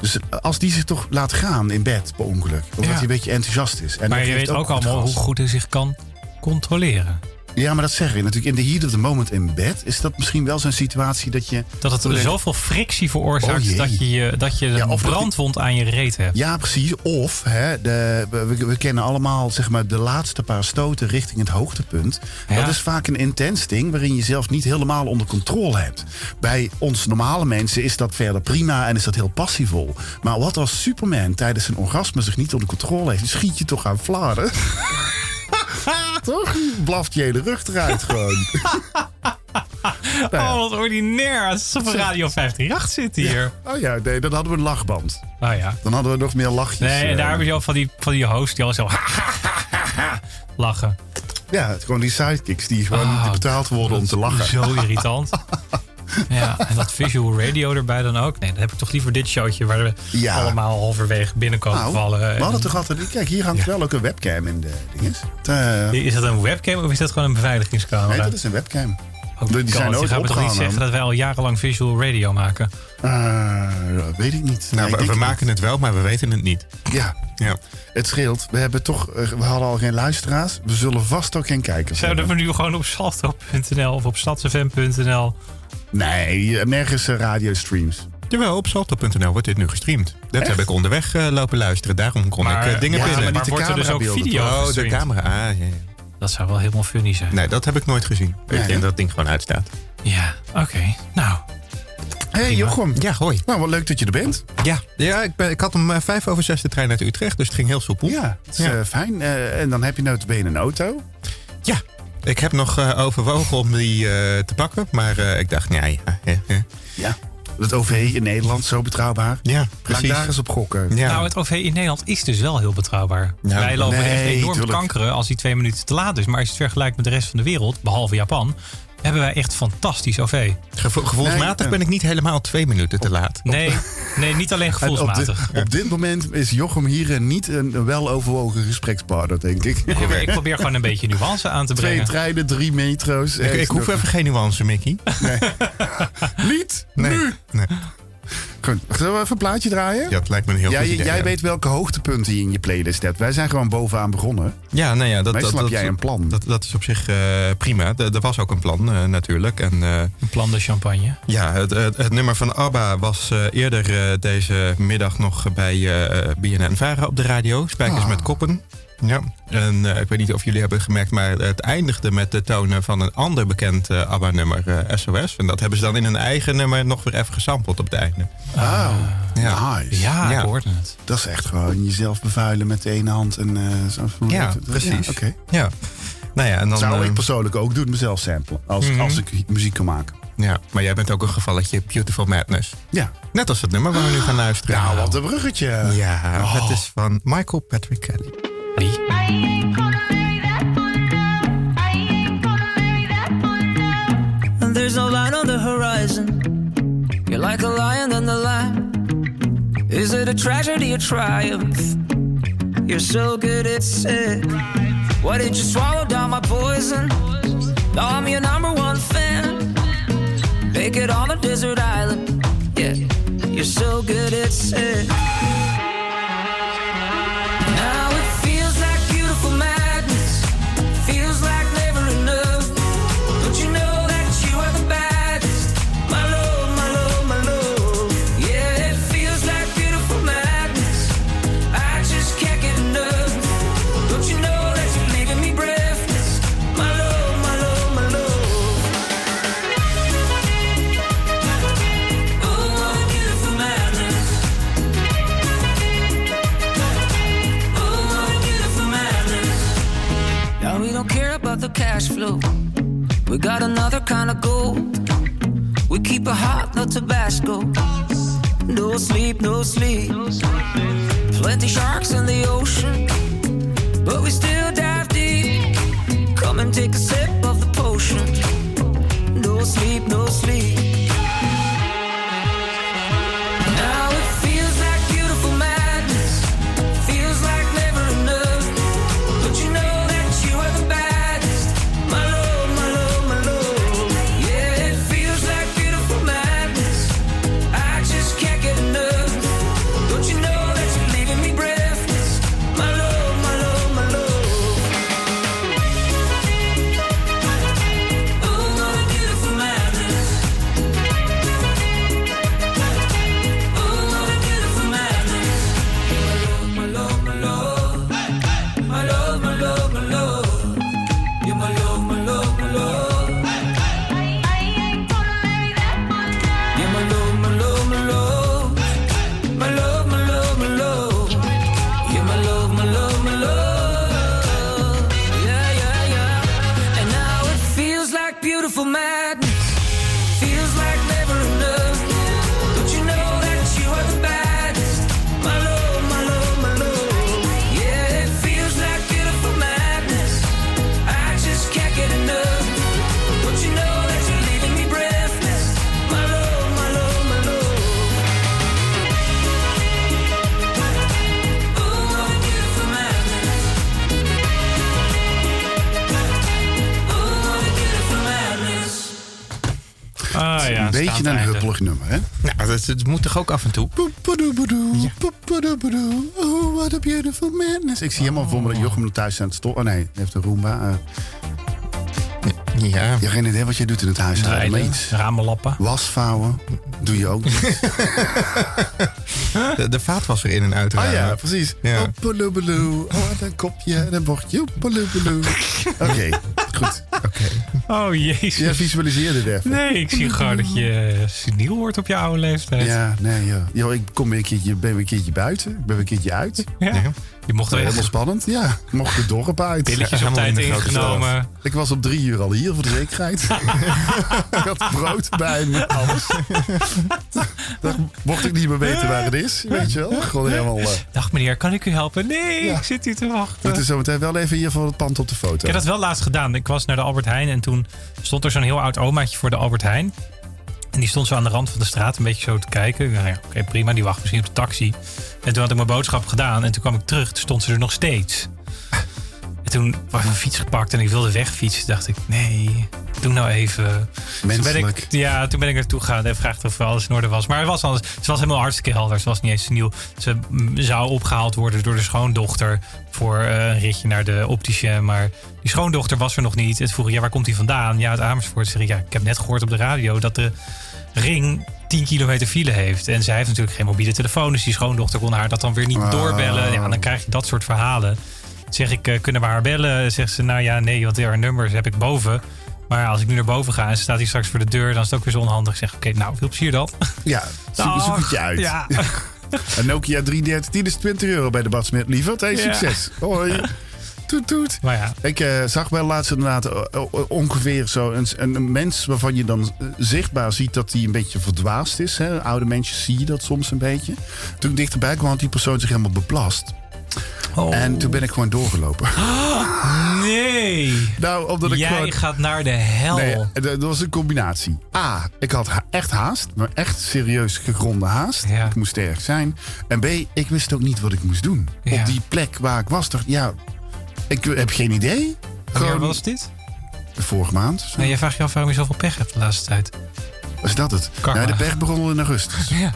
Dus als die zich toch laat gaan in bed, per ongeluk. Of Ja. dat hij een beetje enthousiast is. En Maar dat je weet ook allemaal hoe goed hij zich kan controleren. Ja, maar dat zeg je natuurlijk. In the heat of the moment in bed... is dat misschien wel zo'n situatie dat je... Dat het ik- zoveel frictie veroorzaakt Oh dat je, dat je Ja, dat- brandwond aan je reet hebt. Ja, precies. Of hè, de, we, we kennen allemaal zeg maar, de laatste paar stoten richting het hoogtepunt. Ja. Dat is vaak een intens ding waarin je zelf niet helemaal onder controle hebt. Bij ons normale mensen is dat verder prima en is dat heel passievol. Maar wat als Superman tijdens zijn orgasme zich niet onder controle heeft, schiet je toch aan flaren? toch? Blaft je hele rug eruit gewoon. Nou. Oh, wat ordinair. Alsof we Radio 538 zitten hier. Oh ja, nee, dan hadden we een lachband. Oh ja. Dan hadden we nog meer lachjes. Nee, en eh, daar heb je al van die, van die host die al zo lachen. Ja, het, gewoon die sidekicks die gewoon Oh, niet betaald worden om te lachen. Zo irritant. Ja, en dat visual radio erbij dan ook. Nee, dan heb ik toch liever dit showtje waar we Ja. allemaal halverwege binnenkomen Nou, vallen. we En- hadden toch altijd... Kijk, hier hangt wel ook een webcam in de dinges. Eh, Is dat een webcam of is dat gewoon een beveiligingscamera? nee, dat is een webcam. Oh die zijn nooit me toch niet zeggen dat wij al jarenlang visual radio maken? Eh, dat weet ik niet. Nou, Nee, we, we maken het wel, maar we weten het niet. het- Ja, Ja. het scheelt. We, hebben toch, eh, we hadden al geen luisteraars. We zullen vast ook geen kijkers Zouden we hebben. nu gewoon op salto.nl of op stadsfm.nl... Nee, nergens eh, radiostreams. Jawel, op salto.nl wordt dit nu gestreamd. Dat Echt? heb ik onderweg eh, lopen luisteren. Daarom kon Maar, ik eh, dingen ja, binnen. maar Maar niet de wordt er dus ook video oh, de camera. Ah, ja, ja. Dat zou wel helemaal funny zijn. Nee, dat heb ik nooit gezien. Ik ja. denk dat het ding gewoon uitstaat. Ja, oké. Nou, Hé, hey, Jochem. Ja, hoi. Nou, wat leuk dat je er bent. Ja, ja ik, ben, ik had om eh, vijf over zes de trein uit Utrecht, dus het ging heel soepel. Ja, het is Ja. eh, fijn. Eh, en dan heb je notabene een auto. Ja, ik heb nog eh, overwogen om die eh, te pakken, maar eh, ik dacht, nee, ja, ja, ja. Het OV in Nederland, zo betrouwbaar. ja Laat precies. daar eens op gokken. Ja. nou, het OV in Nederland is dus wel heel betrouwbaar. Ja, Wij lopen nee, echt enorm te tuurlijk. kankeren als die twee minuten te laat is. Maar als je het vergelijkt met de rest van de wereld, behalve Japan, hebben wij echt fantastisch OV. Gevo- gevoelsmatig Nee, ben ik niet helemaal twee minuten te laat. Nee, nee niet alleen op, gevoelsmatig. dit, op dit moment is Jochem hier eh, niet een, weloverwogen gesprekspartner, denk ik. Ik probeer, ik probeer gewoon een beetje nuance aan te Twee brengen. treinen, drie metro's. Ik, ik hoef even geen nuance, Mickey. Niet Nee. nu. nee. Goed, zullen we even een plaatje draaien? Ja, het lijkt me een heel Ja, goed jij, idee. jij ja. weet welke hoogtepunten je in je playlist hebt. Wij zijn gewoon bovenaan begonnen. Ja, nou ja, dat, Meestal dat, heb dat, jij een plan. Dat, dat is op zich eh, prima. Er was ook een plan eh, natuurlijk. En eh, Een plan de champagne. ja, het, het, het nummer van ABBA was eh, eerder deze middag nog bij eh BNN Vara op de radio. Spijkers Ah. met koppen. Ja, en eh, ik weet niet of jullie hebben gemerkt, maar het eindigde met de tonen van een ander bekend eh, ABBA-nummer, eh, SOS. En dat hebben ze dan in een eigen nummer nog weer even gesampled op het einde. Oh, Ja. nice. Ja, Ja. ik hoorde het. Dat is echt gewoon jezelf bevuilen met de ene hand. En, eh, zo, Ja, precies. Ja, Oké. Ja, nou ja, en dan. Zou eh, ik persoonlijk ook doen, mezelf samplen. Als, Mhm. als ik muziek kan maken. ja, maar jij bent ook een gevalletje Beautiful Madness. Ja. Net als het nummer waar we nu gaan luisteren. Nou, wat een bruggetje. Ja, Oh. het is van Michael Patrick Kelly. me. And there's no light on the horizon. You're like a lion in the light. Is it a tragedy or triumph? You're so good at it. Why did you swallow down my poison? Now I'm your number one fan. Make it on a desert island. Yeah, you're so good at it. Tabasco. No sleep, no sleep. Plenty sharks in the een huppelig nummer, hè? Nou, dat, dat moet toch ook af en toe? Oh, what a beautiful madness. Ik zie helemaal voor me dat Jochem thuis aan het stoppen. Oh nee, hij heeft een Roomba. Eh, Ja. je hebt geen idee wat jij doet in het huishouden. maar Rijden, iets. ramenlappen. Wasvouwen doe je ook niet. De, de vaatwasser in en uit Oh ruimen. ja, precies. Ja. Oepeloepeloe. Oh, een kopje en een bordje. Oepeloepeloe. Oké, goed. Oh jezus. Ja, visualiseer dit even. Nee, ik zie gewoon dat je eh, seniel wordt op je oude leeftijd. Ja, nee, ja. Yo, ik kom weer een keertje, ben weer een keertje buiten. Ik ben weer een keertje uit. Ja. Ja. Je mocht er Helemaal spannend. Ja, ik mocht de dorp uit. pilletjes op tijd ingenomen. Ik was op drie uur al hier voor de zekerheid. ik had brood bij me, alles. Dan mocht ik niet meer weten waar het is, weet je wel. Gewoon helemaal... eh, Dag meneer, kan ik u helpen? Nee, Ja. ik zit hier te wachten. we moeten zo meteen wel even hier voor het pand op de foto. Ik heb dat wel laatst gedaan. Ik was naar de Albert Heijn en toen stond er zo'n heel oud omaatje voor de Albert Heijn. En die stond zo aan de rand van de straat een beetje zo te kijken. Nou ja, oké, prima, die wacht misschien op de taxi. En toen had ik mijn boodschap gedaan en toen kwam ik terug. Toen stond ze er nog steeds. En toen was ik mijn fiets gepakt en ik wilde wegfietsen. dacht ik, nee, doe nou even. Toen ben Menselijk. ik, ja, toen ben ik naartoe gegaan en vraagde of alles in orde was. Maar het was alles, ze was helemaal hartstikke helder. Ze was niet eens nieuw. Ze zou opgehaald worden door de schoondochter voor eh, een ritje naar de opticien. Maar die schoondochter was er nog niet. En toen vroeg ja, waar komt hij vandaan? Ja, uit Amersfoort. Zeg ik, ja, ik heb net gehoord op de radio dat de ring 10 kilometer file heeft. En zij heeft natuurlijk geen mobiele telefoon. Dus die schoondochter kon haar dat dan weer niet doorbellen. Ja, dan krijg je dat soort verhalen. Zeg ik, eh, kunnen we haar bellen? Zegt ze, nou ja, nee, want haar nummers heb ik boven. Maar als ik nu naar boven ga en ze staat hier straks voor de deur, dan is het ook weer zo onhandig. Ik zeg, oké, nou, veel plezier dan. Ja, zoek, zoek het je uit. Ja. Een Nokia 3310 is 20 euro bij de Bad Smit. Lieverd, hey, Ja. succes. Hoi. Toet, toet. Maar ja, Ik eh, zag wel laatst inderdaad eh, ongeveer zo een, een mens waarvan je dan zichtbaar ziet dat hij een beetje verdwaasd is. Hè? Oude mensen zie je dat soms een beetje. Toen ik dichterbij kwam had die persoon zich helemaal beplast. Oh. En toen ben ik gewoon doorgelopen. nee. nou, omdat ik Jij gewoon... gaat naar de hel. Nee, dat dat was een combinatie. A, ik had ha- echt haast. Maar echt serieus gegronde haast. Ja. Ik moest sterk zijn. En B, ik wist ook niet wat ik moest doen. Ja. Op die plek waar ik was, dacht ja... Ik heb geen idee. Wanneer Gewoon was dit? vorige maand. Zo. Nee, jij vraagt je af waarom je zoveel pech hebt de laatste tijd. Was dat het? Karma. Nee, de berg begon in augustus. Ja.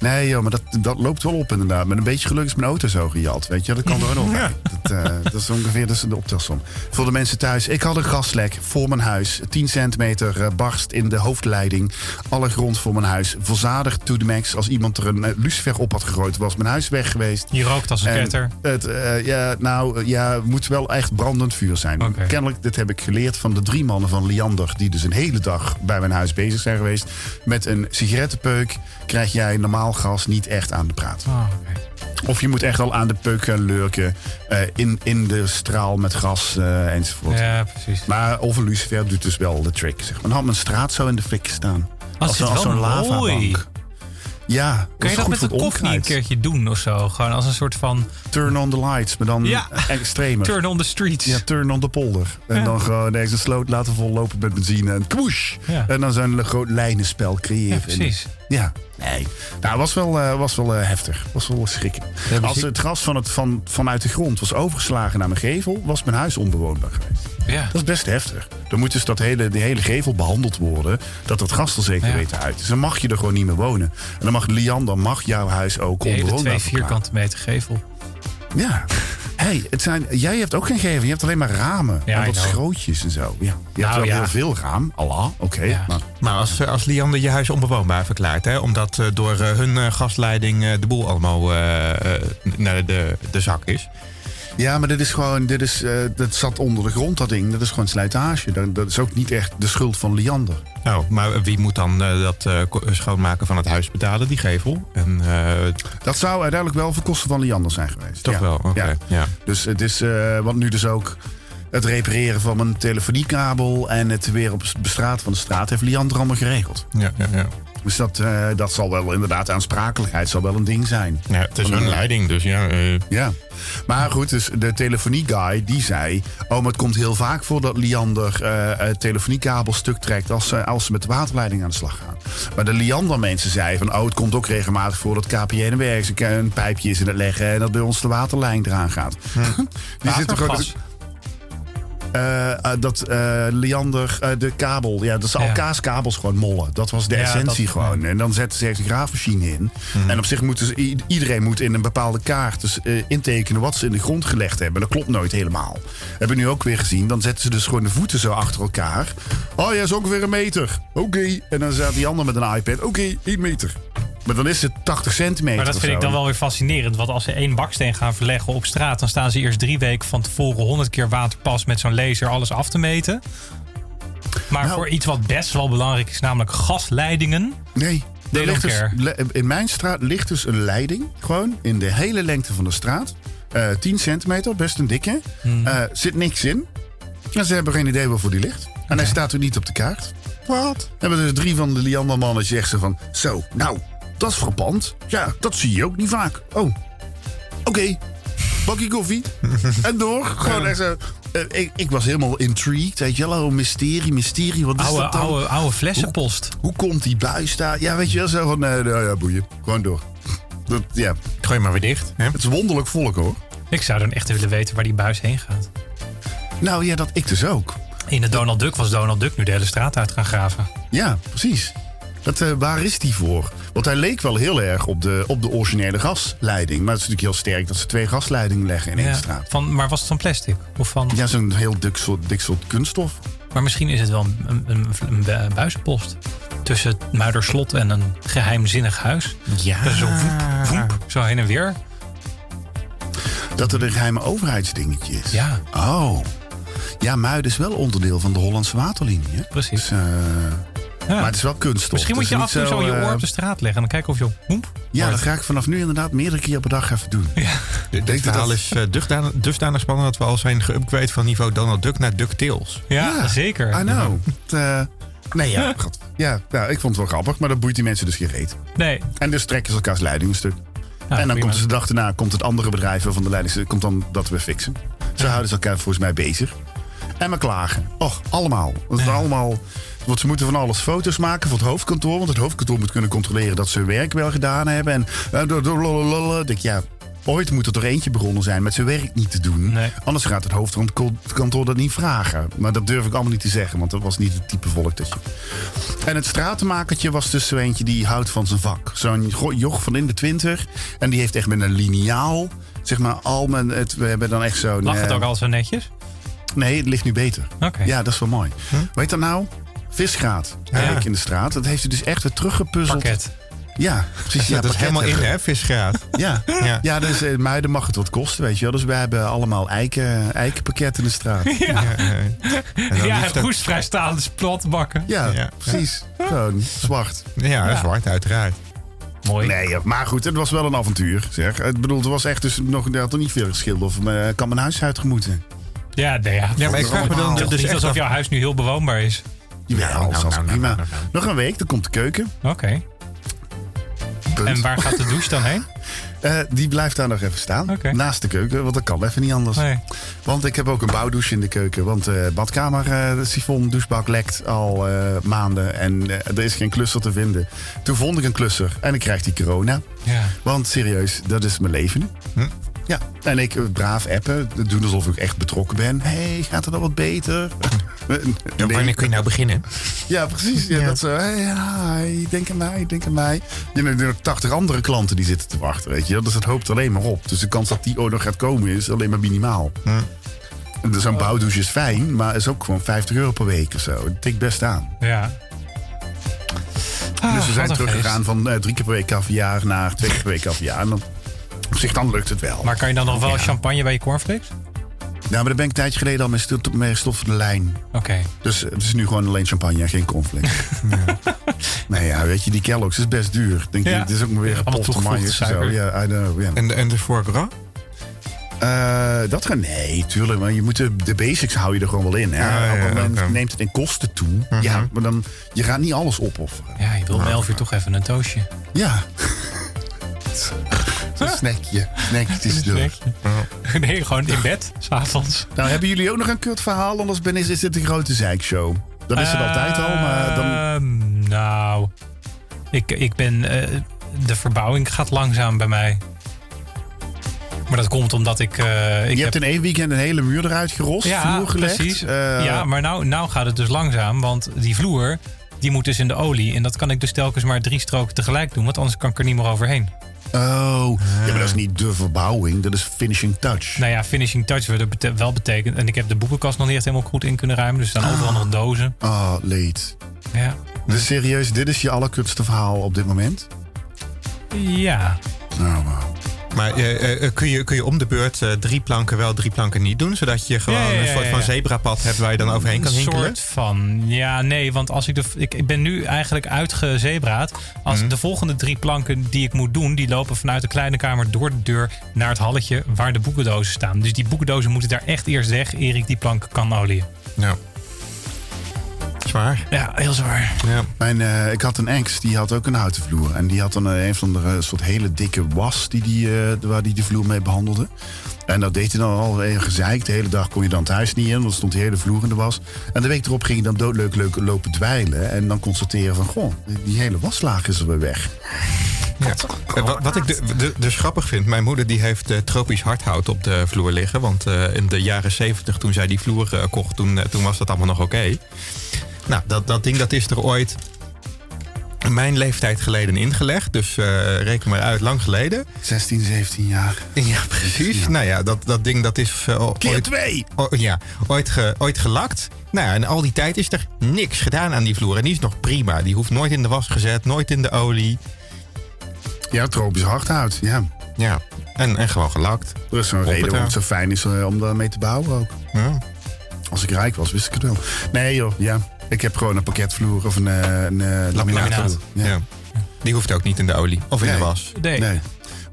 Nee, joh, maar dat, dat loopt wel op inderdaad. Met een beetje geluk is mijn auto zo gejat. Weet je, dat kan er ook nog. Dat, eh, dat is ongeveer dat is de optelsom. Voor de mensen thuis. Ik had een gaslek voor mijn huis. 10 centimeter eh, barst in de hoofdleiding. Alle grond voor mijn huis. Verzadigd to the max. Als iemand er een eh, lucifer op had gegooid, was mijn huis weg geweest. Je rookt als een En ketter. Het, ja, nou, ja, het moet wel echt brandend vuur zijn. Kennelijk, dit heb ik geleerd van de drie mannen van Liander... die dus een hele dag bij mijn huis bezig zijn geweest. Met een sigarettenpeuk krijg jij normaal gas niet echt aan de praat. Oh, oké. Of je moet echt al aan de peuk gaan lurken. eh, in, in de straal met gas eh, enzovoort. Ja, precies. Maar of een lucifer doet dus wel de trick. Zeg maar. Dan had mijn straat zo in de flik staan. Als wel zo'n lavabank. Ja, Kun je dat met de koffie een keertje doen of zo? Gewoon als een soort van Turn on the lights, maar dan Ja. extremer. turn on the streets. Ja, turn on the polder. En Ja. dan gewoon een sloot laten vollopen met benzine en kwoosh. Ja. En dan zo'n groot lijnenspel creëren. Precies. Ja, nee. Nou, was wel, eh, was wel eh, heftig. Was wel schrikken. Als het gras van het, van, vanuit de grond was overgeslagen naar mijn gevel, was mijn huis onbewoonbaar geweest. Ja. Dat is best heftig. Dan moet dus dat hele, die hele gevel behandeld worden. Dat het gas er zeker Ja. weten uit is. Dan mag je er gewoon niet meer wonen. En dan mag Liander mag jouw huis ook onbewoonbaar twee vierkante meter gevel. Ja. Hey, het zijn, jij hebt ook geen gevel. Je hebt alleen maar ramen. Ja, en wat schrootjes en zo. Ja. Je hebt Nou, wel ja. heel veel raam. Allah, oké. Ja. maar- Maar als, eh, als Liander je huis onbewoonbaar verklaart, hè, omdat eh, door eh, hun gasleiding eh, de boel allemaal eh, eh, naar de, de zak is. Ja, maar dit is gewoon, dit is, eh, dat zat onder de grond, dat ding. Dat is gewoon slijtage. Dat, dat is ook niet echt de schuld van Liander. Nou, maar wie moet dan eh, dat eh, schoonmaken van het huis betalen, die gevel? En Dat zou uiteindelijk wel voor kosten van Liander zijn geweest. toch Ja. wel, oké. Ja. Ja. Dus het is, want nu dus ook het repareren van mijn telefoniekabel en het weer op bestraten van de straat heeft Liander allemaal geregeld. Ja, ja, ja. Dus dat, eh, dat zal wel inderdaad, aansprakelijkheid zal wel een ding zijn. ja, het is een leiding, dus ja. eh, Ja, maar goed, dus de telefonieguy die zei... oh, maar het komt heel vaak voor dat Liander het telefoniekabel stuk trekt... Als, ze- als ze met de waterleiding aan de slag gaan. Maar de Liander-mensen zeiden van... oh, het komt ook regelmatig voor dat KPN werkt... een, een pijpje is in het leggen en dat bij ons de waterlijn eraan gaat. die zit toch dat eh Liander, eh, de kabel, ja, dat ze elkaars kabels gewoon mollen. Dat was de essentie dat- gewoon. En dan zetten ze even de graafmachine in. En op zich moeten ze, iedereen moet in een bepaalde kaart dus, eh, intekenen wat ze in de grond gelegd hebben. Dat klopt nooit helemaal. Hebben we nu ook weer gezien. Dan zetten ze dus gewoon de voeten zo achter elkaar. Oh ja, is ongeveer een meter. Oké. En dan staat die ander met een iPad. Oké, 1 meter. Maar dan is het 80 centimeter. Maar dat vind ik dan wel weer fascinerend. Want als ze één baksteen gaan verleggen op straat... dan staan ze eerst drie weken van tevoren... honderd keer waterpas met zo'n laser alles af te meten. Maar Nou. voor iets wat best wel belangrijk is... namelijk gasleidingen... Nee. Er ligt dus, in mijn straat ligt dus een leiding. Gewoon in de hele lengte van de straat. Eh 10 centimeter, best een dikke. Hmm. Eh, zit niks in. En ze hebben geen idee waarvoor die ligt. En hij staat er niet op de kaart. Wat? Hebben dus drie van de Liander-mannen zeggen van... Zo, nou, dat is frappant. Ja, dat zie je ook niet vaak. Oh, oké. Bakje koffie. en door. Gewoon echt zo. Eh, ik, ik was helemaal intrigued. Weet je wel, oh, mysterie, mysterie. Wat is Oude, dat dan? oude, oude flessenpost. Hoe komt die buis daar? Ja, weet je wel, zo van, nee, nou ja, boeien. Gewoon door. Dat, ja, gooi maar weer dicht. Hè? het is wonderlijk volk hoor. Ik zou dan echt willen weten waar die buis heen gaat. Nou ja, dat ik dus ook. In de Donald Duck was Donald Duck nu de hele straat uit gaan graven. Ja, precies. Dat, eh, waar is die voor? Want hij leek wel heel erg op de, op de originele gasleiding. Maar het is natuurlijk heel sterk dat ze twee gasleidingen leggen in één Ja, straat. van, maar was het van plastic? Of van, Ja, zo'n heel dik soort, dik soort kunststof. Maar misschien is het wel een, een, een, een bu- buizenpost. Tussen het Muiderslot en een geheimzinnig huis. Ja. Zo voep, voep, zo heen en weer. Dat er een geheime overheidsdingetje is. Ja. Oh. Ja, Muiden is wel onderdeel van de Hollandse waterlinie. Hè? Precies. Dus, eh, Ja. Maar het is wel kunststof. Misschien moet je af en toe zo je eh, oor op de straat leggen. En dan kijken of je op. Ja, dat ga ik vanaf nu inderdaad meerdere keer per dag even doen. Ja. Dit verhaal dat- is eh, dusdanig, dusdanig spannend dat we al zijn geüpgrade van niveau Donald Duck naar DuckTales. Ja, zeker. I know. Het, eh, nee, ja. God. Ja, ja, ik vond het wel grappig, maar dat boeit die mensen dus geen reet. Nee. En dus trekken ze elkaars leidingen stuk. Nou, en dan prima. komt dus de dag daarna komt het andere bedrijf van de leiding komt dan dat weer fixen. Zo houden ze elkaar volgens mij bezig. En maar klagen. Och, allemaal. Dat is allemaal. Want ze moeten van alles foto's maken voor het hoofdkantoor. Want het hoofdkantoor moet kunnen controleren dat ze hun werk wel gedaan hebben. En uh. Ik denk, ja, ooit moet er toch eentje begonnen zijn met zijn werk niet te doen. Nee. Anders gaat het hoofdkantoor dat niet vragen. Maar dat durf ik allemaal niet te zeggen, want dat was niet het type volk dat je. En het stratenmakertje was dus zo eentje die houdt van zijn vak. Zo'n joch van in de twintig. En die heeft echt met een liniaal, zeg maar, al mijn, het, we hebben dan echt zo'n... Lag het eh, ook al zo netjes? Nee, het ligt nu beter. Oké. Ja, dat is wel mooi. Weet dat nou? Visgraat, eigenlijk in de straat. Dat heeft hij dus echt weer teruggepuzzeld. Pakket. Ja, precies. Ja, dat is helemaal in, hè, visgraat. Ja, Ja. ja. dus in Muiden mag het wat kosten, weet je wel. Dus wij hebben allemaal eiken, eikenpakketten in de straat. Ja, Ja, eh, en ja roestvrijstaande splatbakken. Ja, Ja. precies. Gewoon zwart. Ja, zwart uiteraard. Mooi. Nee, joh. maar goed, het was wel een avontuur. Zeg. Ik bedoel, het was echt dus nog, er had er niet veel geschild of me kan mijn huis uitgemoeten. Ja, nee, ja. Ja, maar ik vraag me dan dus niet alsof jouw huis nu heel bewoonbaar is. Ja, nou, nou, nou, prima. Nog een week, dan komt de keuken. Oké. En waar gaat de douche dan heen? Eh, die blijft daar nog even staan. Naast de keuken, want dat kan even niet anders. Nee. Want ik heb ook een bouwdouche in de keuken. Want eh badkamer, eh, de sifon, douchebak lekt al maanden. En er is geen klusser te vinden. Toen vond ik een klusser en ik krijg die corona. Ja. Want serieus, dat is mijn leven. Hm. Ja, en ik eh, braaf appen. Doen alsof ik echt betrokken ben. hey, gaat het al wat beter? Ja, Nee. wanneer kun je nou beginnen? Ja, precies. Ja, Dat zo, hey, hi, denk aan mij, denk aan mij. Ja, er zijn 80 andere klanten die zitten te wachten, weet je. Dus het hoopt alleen maar op. Dus de kans dat die nog gaat komen is alleen maar minimaal. En dus Zo'n bouwdouche is fijn, maar is ook gewoon 50 euro per week of zo. Dat tikt best aan. Ja. Ah, dus we zijn wat een teruggegaan van eh, drie keer per week caviar naar twee keer per week caviar. En dan, op zich dan lukt het wel. Maar kan je dan nog wel Ja. champagne bij je cornflakes? Nou, maar daar ben ik een tijdje geleden al mee gestopt, mee gestopt voor de lijn. Oké. Dus het is nu gewoon alleen champagne en geen conflict. Nee, ja, weet je, die Kellogg's is best duur. Denk je, Ja. het is ook maar weer zo. suiker. Ja, I know, ja. En de, en de foie gras? Eh, dat gaan, nee, tuurlijk. Maar je moet de, de basics hou je er gewoon wel in. Hè? Ja, ja, neemt het in kosten toe. Ja, maar dan, je gaat niet alles opofferen. Ja, je wil om 11 uur toch even een toastje. Ja. Zo'n snackje. Snackjes door. Nee, gewoon in bed, s'avonds. Nou, hebben jullie ook nog een kut verhaal? Anders ben, is, is dit een grote zeikshow. Dat is het altijd al, maar dan... Nou, ik, ik ben... eh, de verbouwing gaat langzaam bij mij. Maar dat komt omdat ik... eh, ik je hebt heb- in één weekend een hele muur eruit gerost, ja, vloer gelegd. precies. Eh, ja, maar nou, nou gaat het dus langzaam. Want die vloer, die moet dus in de olie. En dat kan ik dus telkens maar drie stroken tegelijk doen. Want anders kan ik er niet meer overheen. Oh, ja, maar dat is niet de verbouwing. Dat is finishing touch. Nou ja, finishing touch wat dat bete- wel betekent. En ik heb de boekenkast nog niet echt helemaal goed in kunnen ruimen. Dus er staan overal nog dozen. Oh, leed. Ja. Dus serieus, dit is je allerkutste verhaal op dit moment? Ja. Oh, wauw. Maar eh, eh, kun, je, kun je om de beurt eh, drie planken wel, drie planken niet doen? Zodat je gewoon Ja, ja, ja, een soort van zebrapad hebt waar je dan overheen kan een hinkelen? soort van. Ja, nee, want als ik de. Ik, ik ben nu eigenlijk uitgezebraad. Als Mhm. de volgende drie planken die ik moet doen, die lopen vanuit de kleine kamer door de deur naar het halletje waar de boekendozen staan. Dus die boekendozen moeten daar echt eerst weg, eer ik die planken kan oliën. Ja. Zwaar. Ja, heel zwaar. Ja. Mijn, eh, ik had een ex, die had ook een houten vloer. En die had dan een, een van de eh, soort hele dikke was die die, eh, waar die de vloer mee behandelde. En dat deed hij dan al even gezeik. De hele dag kon je dan thuis niet in, want dan stond die hele vloer in de was. En de week erop ging je dan doodleuk leuk lopen dweilen. En dan constateren van, goh, die hele waslaag is er weer weg. Ja. Eh, Wat, wat ik de, de- dus grappig vind, mijn moeder die heeft eh, tropisch hardhout op de vloer liggen. Want eh, in de jaren 70 toen zij die vloer eh, kocht, toen, eh, toen was dat allemaal nog oké. Nou, dat, dat ding dat is er ooit mijn leeftijd geleden ingelegd. Dus eh, reken maar uit, lang geleden. 16, 17 jaar. Ja, precies. Nou ja, dat, dat ding dat is Keer ooit, twee! o- ja, ooit, ge- ooit gelakt. Nou ja, en al die tijd is er niks gedaan aan die vloer. En die is nog prima. Die hoeft nooit in de was gezet, nooit in de olie. Ja, tropisch hardhout, ja. Ja, en, en gewoon gelakt. Er is zo'n Op reden waarom ja. het zo fijn is eh, om daarmee te bouwen ook. Ja. Als ik rijk was, wist ik het wel. Nee joh, ja. Ik heb gewoon een pakketvloer of een, eh, een eh, laminaat. Laminaat. Ja. Ja. Die hoeft ook niet in de olie of in Nee. de was. Nee. Nee.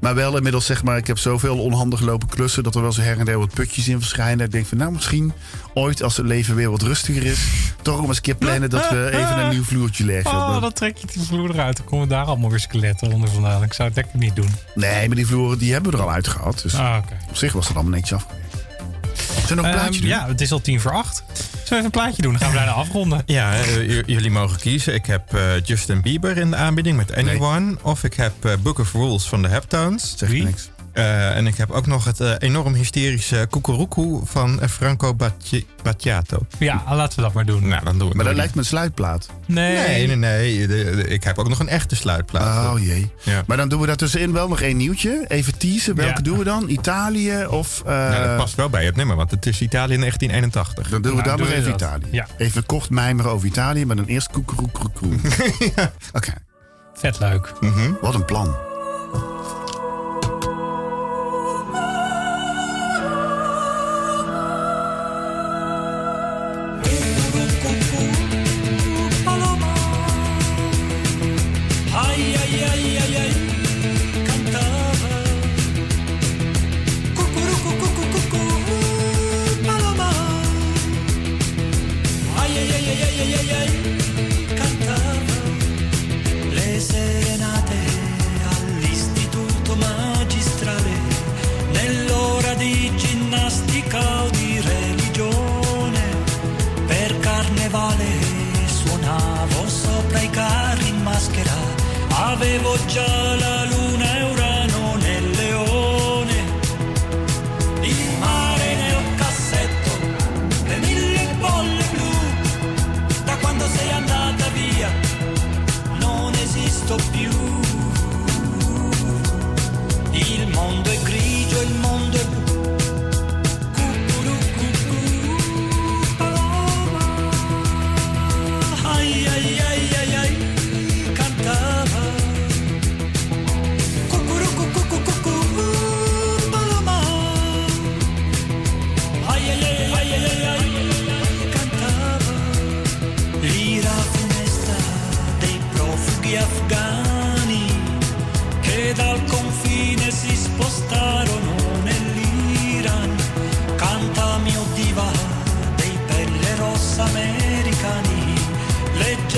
Maar wel inmiddels zeg maar, ik heb zoveel onhandig lopen klussen... dat er wel zo her en der wat putjes in verschijnen. Ik denk van nou misschien ooit als het leven weer wat rustiger is... toch om eens een keer plannen dat we even een nieuw vloertje leggen. Oh, dan trek je die vloer eruit. Dan komen daar allemaal weer skeletten onder vandaan. Ik zou het lekker niet doen. Nee, maar die vloeren die hebben we er al uit gehad. Dus Ah, oké. op zich was dat allemaal netjes afgewerkt. Zullen we nog een Ehm, plaatje doen? ja, het is al tien voor acht. Zullen we even een plaatje doen? Dan gaan we bijna afronden. Ja, eh, jullie mogen kiezen. Ik heb eh, Justin Bieber in de aanbieding met Anyone. Of ik heb eh, Book of Rules van de Heptones. Zeg niks. Eh, en ik heb ook nog het eh, enorm hysterische Cucurucu van eh, Franco Batci- Battiato. Ja, laten we dat maar doen. Nou, dan doen we Maar dat lijkt me een sluitplaat. Nee. Nee, nee, nee. De- de- ik heb ook nog een echte sluitplaat. Oh jee. Ja. Maar dan doen we daartussenin wel nog één nieuwtje. Even teasen. Welke Ja. doen we dan? Italië of... eh, Nou, dat past wel bij het nummer, want het is Italië in 1981. Dan doen we Nou, dan nog even dat. Italië. Ja. Even kort mijmeren over Italië, maar dan eerst koekeroekeroekoe. Oké, Vet leuk. wat een plan.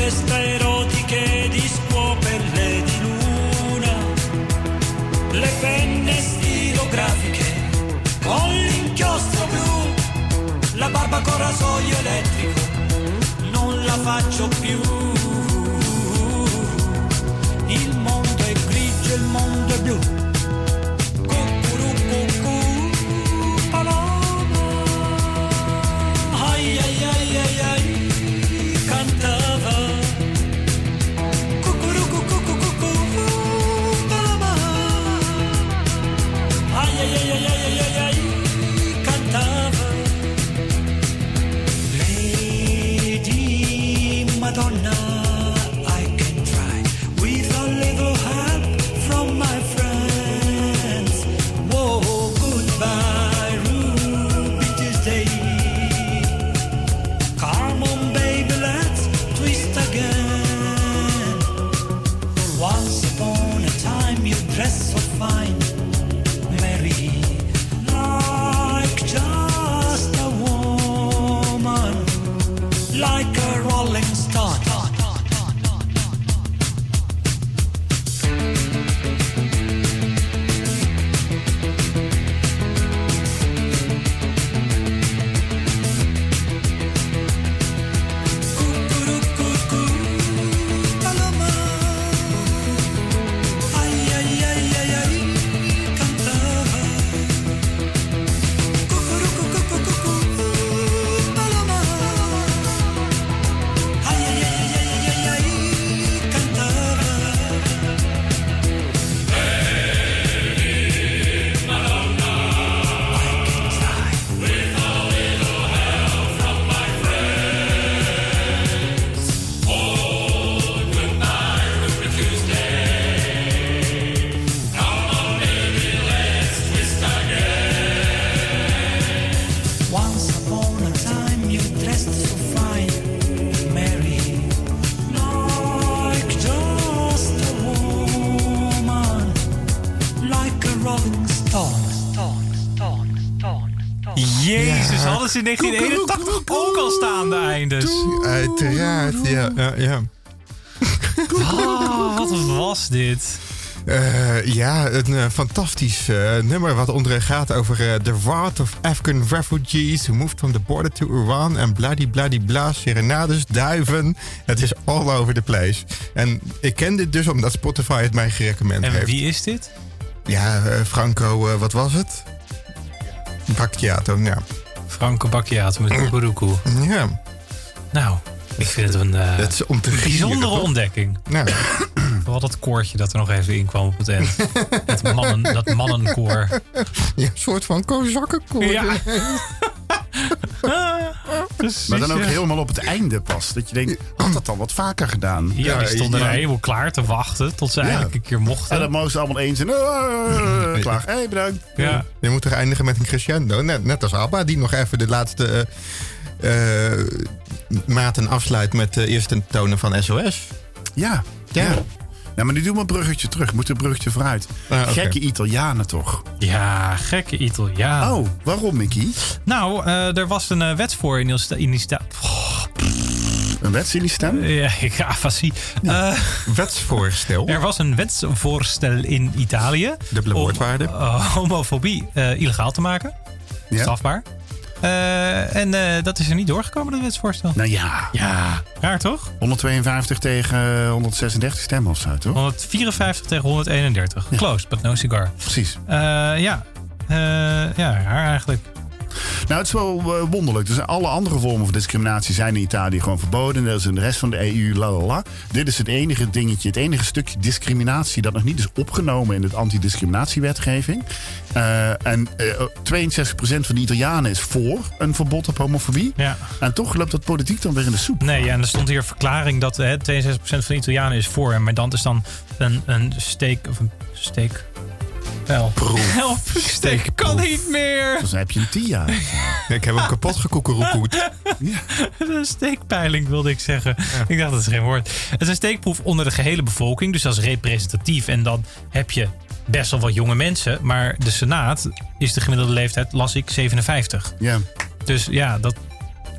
Le gesta erotiche di scuopelle di luna, le penne stilografiche con l'inchiostro blu, la barba con rasoio elettrico, non la faccio più. Il mondo è grigio, il mondo è blu. In 1981 ook al staande eindes. Uiteraard, ja. ja, ja. Ah, wat was dit? Eh, ja, een eh, fantastisch eh, nummer wat onder gaat over the wrath of Afghan refugees who moved from the border to Iran en bladi bladi bla, serenades, duiven. Het is all over the place. En ik ken dit dus omdat Spotify het mij gerecommend En heeft. wie is dit? Ja, Franco, wat was het? Bacchiato, ja. Franco Bacchiato met Kukuruku. Ja, Nou, ik vind het een eh, dat is om te bijzondere gieren, ontdekking. Nou, Vooral dat koortje dat er nog even in kwam op het eind. Dat, mannen, dat mannenkoor. ja, een soort van kozakkenkoor. Ja. Precies, Maar dan ook ja. helemaal op het einde pas. Dat je denkt, had dat dan wat vaker gedaan? Ja, die stonden ja. er helemaal klaar te wachten tot ze eigenlijk een keer mochten. En dan mogen ze allemaal eens en eh, klaar. Hé, hey, bedankt. ja. Je moet toch eindigen met een crescendo. Net, net als ABBA, die nog even de laatste eh, eh, maten afsluit met de eerste tonen van SOS. Ja. Ja. Ja, maar nu doen we een bruggetje terug. Moet een bruggetje vooruit. Ah. Gekke Italianen toch? ja, gekke Italiaan. Oh, waarom Mickey? Nou, eh, er was een eh, wetsvoor in die in die sta- Een wet in die stem? Ja, ik afasie. Eh, Wetsvoorstel. er was een wetsvoorstel in Italië. Dubbele om, woordwaarde. eh, homofobie eh, illegaal te maken. Ja. Strafbaar. Eh, en eh, dat is er niet doorgekomen, dat wetsvoorstel. Nou ja, Ja, raar toch? 152 tegen 136 stemmen of zo, toch? 154 tegen 131. Close, but no cigar. Precies. Eh, ja. Ja, raar eigenlijk. Nou, het is wel eh, wonderlijk. Dus alle andere vormen van discriminatie zijn in Italië gewoon verboden. En dat is in de rest van de EU, la la la. Dit is het enige dingetje, het enige stukje discriminatie dat nog niet is opgenomen in het antidiscriminatiewetgeving. Eh en eh 62% van de Italianen is voor een verbod op homofobie. Ja. En toch loopt dat politiek dan weer in de soep. Nee, ja, en er stond hier verklaring dat hè, 62% van de Italianen is voor. Maar dan is dan een, een steek of een steek. Wel. Help, ik steek kan niet meer. Dus dan heb je een TIA. Ik heb hem kapot gekoekeroekoed. Een steekpeiling wilde ik zeggen. Ik dacht dat is geen woord. Het is een steekproef onder de gehele bevolking. Dus dat is representatief. En dan heb je best wel wat jonge mensen. Maar de Senaat is de gemiddelde leeftijd, las ik, 57. Ja, Dus ja, dat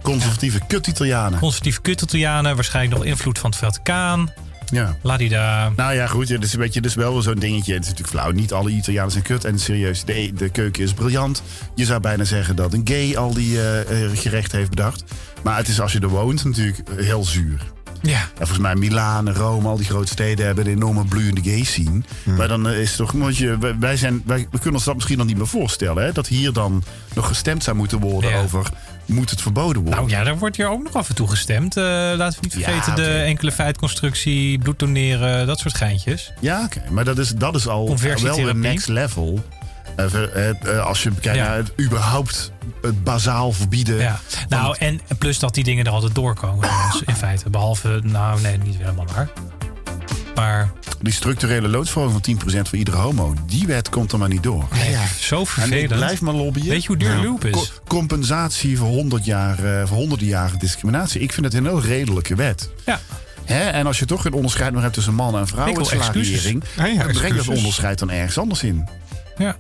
conservatieve kut-Italianen. conservatief kut-Italianen. Waarschijnlijk nog invloed van het Vaticaan. Ja. Ladida. Nou ja, goed. Het is een beetje, dus wel weer zo'n dingetje. Het is natuurlijk flauw. Niet alle Italianen zijn kut. En serieus, de, de keuken is briljant. Je zou bijna zeggen dat een gay al die eh, eh, gerechten heeft bedacht. Maar het is als je er woont natuurlijk heel zuur. Ja. En volgens mij Milaan, Rome, al die grote steden hebben een enorme bloeiende gay scene. Maar dan eh, is het toch, want je, wij- zijn, wij we kunnen ons dat misschien dan niet meer voorstellen. Hè? Dat hier dan nog gestemd zou moeten worden Ja. over, moet het verboden worden? Nou ja, daar wordt hier ook nog af en toe gestemd. Eh, laten we niet Ja, vergeten de enkele feitconstructie, bloeddoneren, dat soort geintjes. Ja, oké. Maar dat is, dat is al wel een next level. Eh, eh, als je kijkt Ja. naar het überhaupt het bazaal verbieden. Ja. Nou, en plus dat die dingen er altijd doorkomen. Dus in feite. Behalve, nou nee, niet helemaal waar. Maar Die structurele loonsverhoging van 10% voor iedere homo. Die wet komt er maar niet door. nee, zo En vervelend. blijf maar lobbyen. Weet je hoe duur Ja. loop is? Co- compensatie voor, 100 jaar, eh, voor honderden jaren discriminatie. Ik vind het een heel redelijke wet. Ja. Hè? En als je toch een onderscheid nog hebt tussen man en vrouw excuses. salariering, Ah ja, dan breng dat onderscheid dan ergens anders in. ja.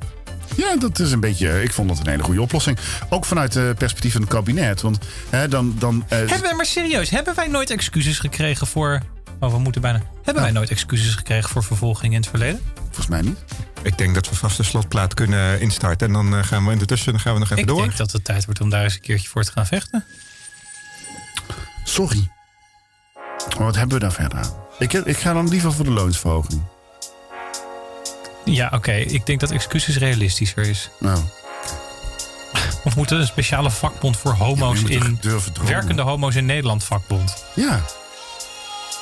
Ja, dat is een beetje. Ik vond dat een hele goede oplossing. Ook vanuit het perspectief van het kabinet. Want hè, dan. dan eh, Hebben wij, maar serieus, hebben wij nooit excuses gekregen voor... Oh, we moeten bijna... Hebben wij nooit excuses gekregen voor vervolging in het verleden? volgens mij niet. Ik denk dat we vast de slotplaat kunnen instarten. En dan eh, gaan we intussen dan gaan we nog even Ik door. denk dat het tijd wordt om daar eens een keertje voor te gaan vechten. Sorry. Maar wat hebben we daar verder aan? Ik, ik ga dan liever voor de loonsverhoging. Ja, oké. Ik denk dat excuses realistischer is. Nou, Of moet er een speciale vakbond voor homo's in... Werkende homo's in Nederland vakbond. Ja.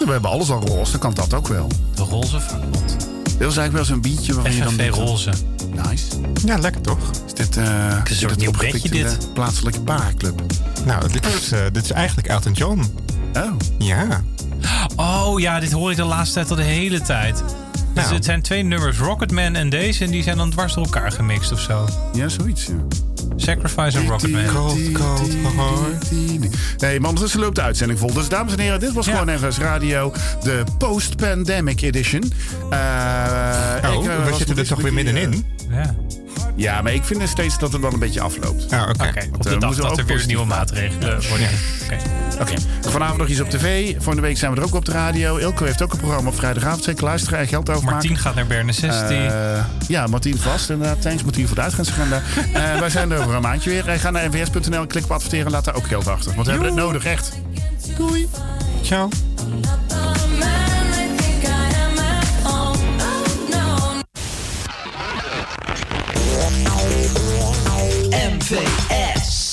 We hebben alles al roze, dan kan dat ook wel. De roze vakbond. Dit was eigenlijk wel zo'n biertje waarvan je dan FNV roze. Nice. Ja, lekker toch? Is dit, eh een soort nieuw bedje, de dit. plaatselijke paarclub? Nou, dit is, eh, dit is eigenlijk Elton John. Oh. Ja. Oh ja, dit hoor ik de laatste tijd al de hele tijd. Dus Nou. het zijn twee nummers, Rocketman en deze. En die zijn dan dwars door elkaar gemixt of zo. Ja, zoiets. Ja. Sacrifice en Rocketman. Cold, cold heart. Nee, maar ondertussen loopt de uitzending vol. Dus dames en heren, dit was Ja. gewoon NVS Radio. De post-pandemic edition. Eh, Oh, ik, eh, we zitten er toch weer middenin? Ja. eh, Ja, maar ik vind er steeds dat het wel een beetje afloopt. Ah, oké. Oké, op de moeten dag we dat ook er weer nieuwe maatregelen worden. Oké. Vanavond nog iets op tv. Volgende week zijn we er ook op de radio. Ilko heeft ook een programma op vrijdagavond. Zeker luisteren en geld overmaken. Martien gaat naar Berne 16. Eh, ja, Martien vast. Inderdaad, thanks Martien voor de uitgaansagenda. Wij zijn er over een maandje weer. Eh, ga naar nvs.nl, klik op adverteren en laat daar ook geld achter. Want we hebben het nodig, echt. Doei. Ciao. MVS.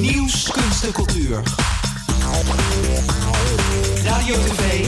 Nieuws, kunst en cultuur. Radio, tv